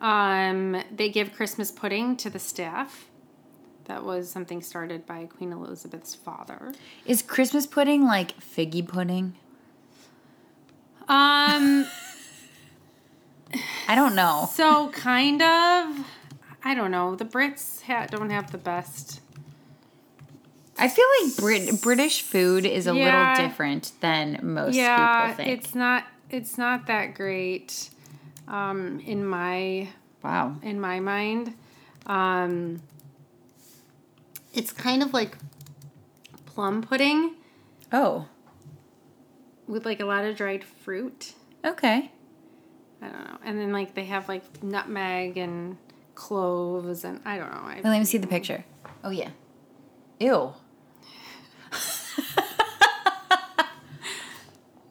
Um, they give Christmas pudding to the staff. That was something started by Queen Elizabeth's father. Is Christmas pudding like figgy pudding? Um, I don't know. so kind of. I don't know. The Brits ha- don't have the best. I feel like Brit- British food is a Yeah. little different than most yeah, people think. it's not. It's not that great. Um, in my wow. in my mind. Um, it's kind of like plum pudding Oh, with like a lot of dried fruit. okay. I don't know. And then like they have like nutmeg and cloves and I don't know. I, Let me see the picture. Oh yeah. Ew.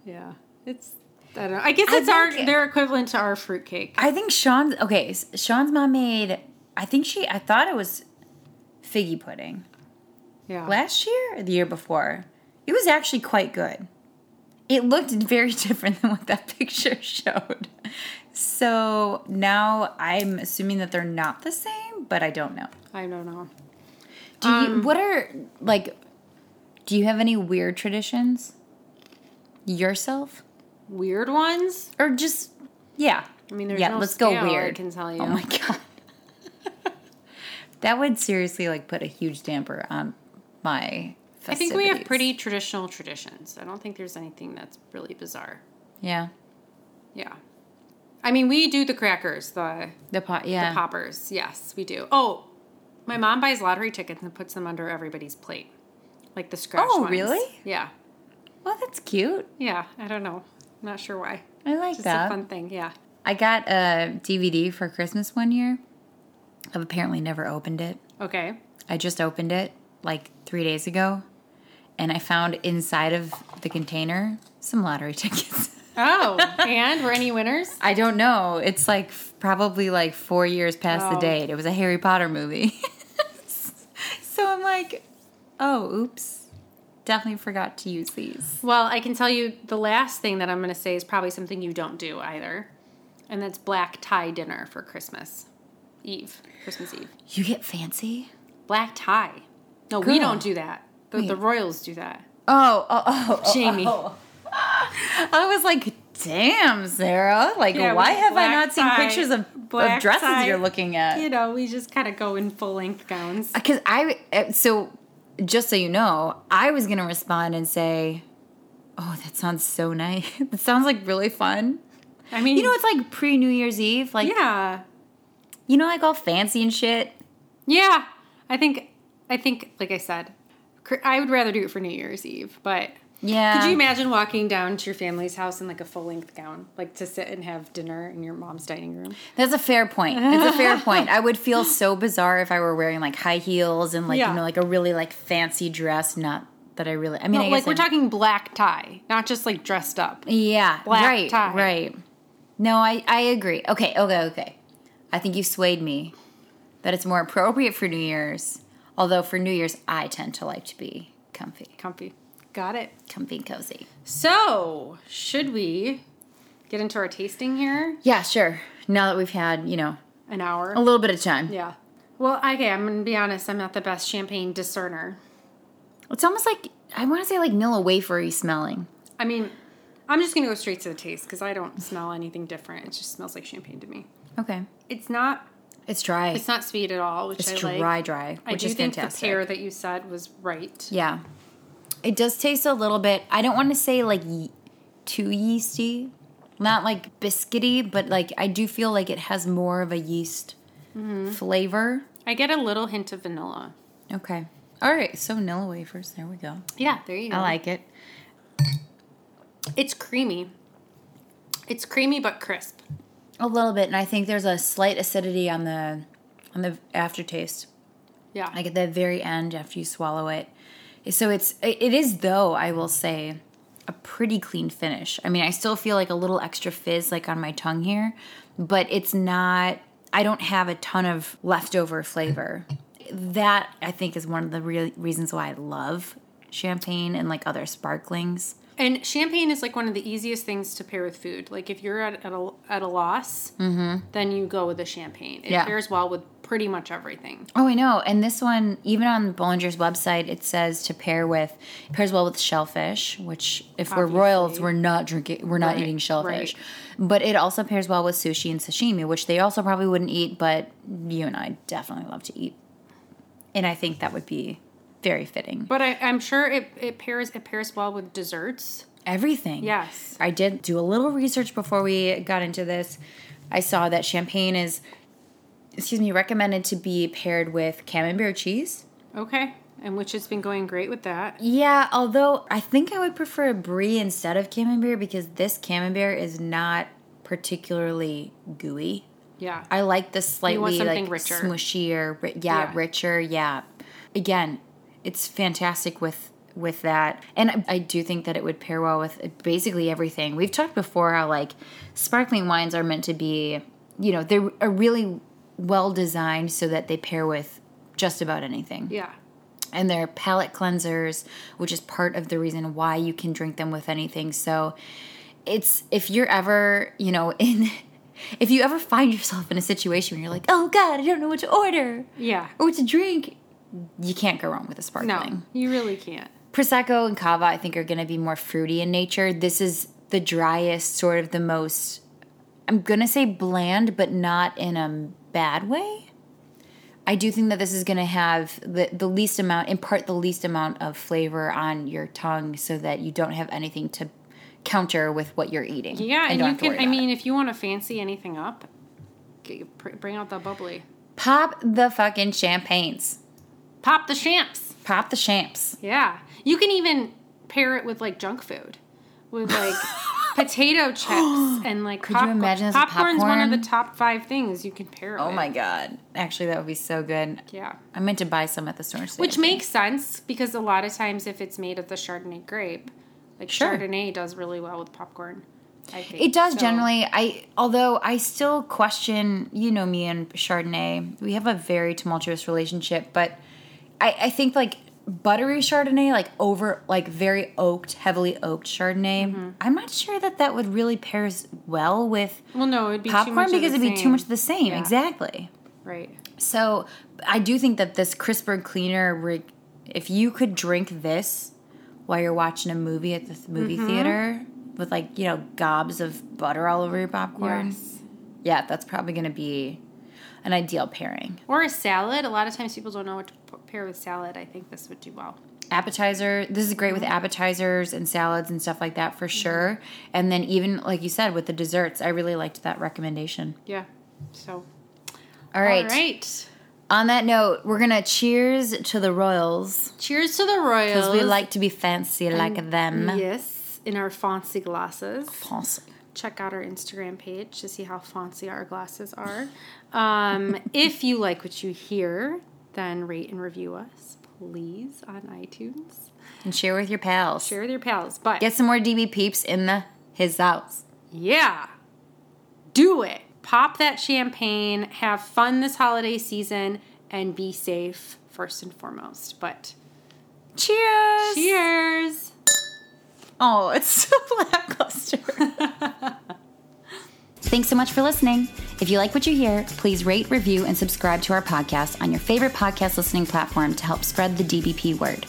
Yeah, it's I don't know. I guess I it's our think- their equivalent to our fruitcake. I think Sean's okay. Sean's mom made. I think she. I thought it was figgy pudding Yeah. last year or the year before. It was actually quite good. It looked very different than what that picture showed. So now I'm assuming that they're not the same, but I don't know. I don't know. Do you, um, what are like? Do you have any weird traditions yourself, Weird ones. or just yeah? I mean, there's yeah. no let's go I weird. can tell oh you. Oh my god, that would seriously like put a huge damper on my. I think we have pretty traditional traditions. I don't think there's anything that's really bizarre. yeah. Yeah. I mean, we do the crackers, the The pot, yeah. the poppers. Yes, we do. Oh, my mom buys lottery tickets and puts them under everybody's plate, like the scratch Oh, ones. really? Yeah, Well, that's cute. yeah. I don't know. I'm not sure why. I like Just that. a fun thing. Yeah. I got a DVD for Christmas one year. I've apparently never opened it. Okay. I just opened it like three days ago, and I found inside of the container some lottery tickets. Oh, and were any winners? I don't know. It's like f- probably like four years past the Oh. date. It was a Harry Potter movie. so I'm like, oh, oops. definitely forgot to use these. Well, I can tell you the last thing that I'm going to say is probably something you don't do either, and that's black tie dinner for Christmas Eve, Christmas Eve. You get fancy? Black tie. No, we don't do that. The, the Royals do that. Oh, oh, oh, oh, Jamie. oh. I was like, damn, Sarah. Like, Yeah, why have I not seen pictures of, of dresses tie. you're looking at? You know, we just kind of go in full length gowns. Because I, uh, so just so you know, I was going to respond and say, oh, that sounds so nice. That sounds like really fun. I mean, You know, it's like pre New Year's Eve. Like, yeah, you know, like all fancy and shit. yeah. I think, I think, like I said, I would rather do it for New Year's Eve. But Yeah. could you imagine walking down to your family's house in like a full length gown, like to sit and have dinner in your mom's dining room? That's a fair point. It's a fair point. I would feel so bizarre if I were wearing like high heels and like Yeah. you know like a really like fancy dress. Not that I really. I mean, No, I like we're I'm- talking black tie, not just like dressed up. Yeah. black right. tie. Right. No, I I agree. Okay. Okay. Okay. I think you swayed me that it's more appropriate for New Year's. Although for New Year's, I tend to like to be comfy, Comfy. Got it. comfy and cozy. So, should we get into our tasting here? Yeah. Sure. Now that we've had you know An hour. a little bit of time, Yeah. Well, okay, I'm gonna be honest. I'm not the best champagne discerner. it's almost like I want to say like Nilla wafery smelling. I mean, I'm just gonna go straight to the taste because I don't smell anything different. It just smells like champagne to me. Okay. It's not. It's dry. It's not sweet at all, which It's I dry, like. dry, I which do is think fantastic. the pear that you said was right. Yeah. It does taste a little bit, I don't want to say like ye- too yeasty, not like biscuity, but like I do feel like it has more of a yeast Mm-hmm. flavor. I get a little hint of vanilla. Okay. All right. So vanilla wafers. There we go. Yeah, there you go. I like it. It's creamy. It's creamy but crisp. A little bit, and I think there's a slight acidity on the on the aftertaste. Yeah. like at the very end after you swallow it. So it's it is though I will say a pretty clean finish. I mean, I still feel like a little extra fizz like on my tongue here, but it's not I don't have a ton of leftover flavor. That I think is one of the real reasons why I love champagne and like other sparklings. And champagne is like one of the easiest things to pair with food. Like if you're at, at, a, at a loss, then you go with a champagne. It Mm-hmm. Yeah. pairs well with pretty much everything. Oh, I know. And this one, even on Bollinger's website, it says to pair with it pairs well with shellfish. Which, if we're royals, we're not drinking. We're not Right, eating shellfish. right. But it also pairs well with sushi and sashimi, which they also probably wouldn't eat. But you and I definitely love to eat, and I think that would be very fitting. But I, I'm sure it, it pairs it pairs well with desserts. Everything. Yes. I did do a little research before we got into this. I saw that champagne is, excuse me, recommended to be paired with camembert cheese. Okay. And which has been going great with that. Yeah, although I think I would prefer a brie instead of camembert because this camembert is not particularly gooey. Yeah. I like the slightly like richer. smushier, ri- yeah, Yeah. richer, yeah. Again, it's fantastic with with that, and I do think that it would pair well with basically everything. We've talked before how like sparkling wines are meant to be, you know, they're a really well designed so that they pair with just about anything yeah. and they're palate cleansers, which is part of the reason why you can drink them with anything. So it's if you're ever, you know, in if you ever find yourself in a situation where you're like, "Oh god, I don't know what to order Yeah. or what to drink," you can't go wrong with a sparkling. No, you really can't. Prosecco and cava I think are going to be more fruity in nature. This is the driest, sort of the most I'm going to say bland but not in a bad way. I do think that this is going to have the, the least amount, impart the least amount of flavor on your tongue so that you don't have anything to counter with what you're eating. Yeah, and don't you can. I mean, it. if you want to fancy anything up, bring out the bubbly. pop the fucking champagnes. Pop the champs. Pop the champs. Yeah, you can even pair it with like junk food, with like potato chips and like. Could you imagine this with popcorn's one of the top five things you can pair it Oh with. my god. Actually, that would be so good. Yeah. I meant to buy some at the store today. Which makes sense because a lot of times if it's made of the Chardonnay grape, like Sure. Chardonnay does really well with popcorn. I think It does So- generally. I although I still question. You know me and Chardonnay. We have a very tumultuous relationship, but I, I think like buttery Chardonnay, like over, like very oaked, heavily oaked Chardonnay. Mm-hmm. I'm not sure that that would really pairs well with Well, no, it'd be too much popcorn because it'd be too same. much the same. Yeah. Exactly. Right. So I do think that this crisper, cleaner, if you could drink this while you're watching a movie at the movie Mm-hmm. theater with like you know gobs of butter all over your popcorn, Yes. yeah, that's probably going to be an ideal pairing. Or a salad. A lot of times people don't know what to pair with salad. I think this would do well. appetizer this is great with Mm-hmm. appetizers and salads and stuff like that for sure and then even like you said with the desserts i really liked that recommendation Yeah. So. all right, All right. on that note we're gonna cheers to the royals Cheers to the Royals. because we like to be fancy like them Yes, in our fancy glasses. Fancy. Check out our Instagram page to see how fancy our glasses are. Um, if you like what you hear, then rate and review us, please, on iTunes. and share with your pals Share with your pals. But get some more db peeps in the his house yeah, do it. Pop that champagne, have fun this holiday season, and be safe first and foremost. But cheers cheers! oh it's so lackluster Thanks so much for listening. If you like what you hear, please rate, review, and subscribe to our podcast on your favorite podcast listening platform to help spread the DBP word.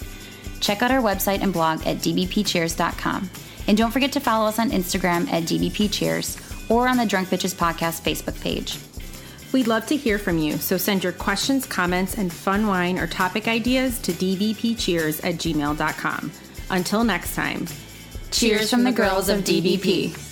Check out our website and blog at dbpcheers.com. And don't forget to follow us on Instagram at dbpcheers or on the Drunk Bitches Podcast Facebook page. We'd love to hear from you, so send your questions, comments, and fun wine or topic ideas to dbpcheers at gmail.com. Until next time, Cheers from the girls of DBP.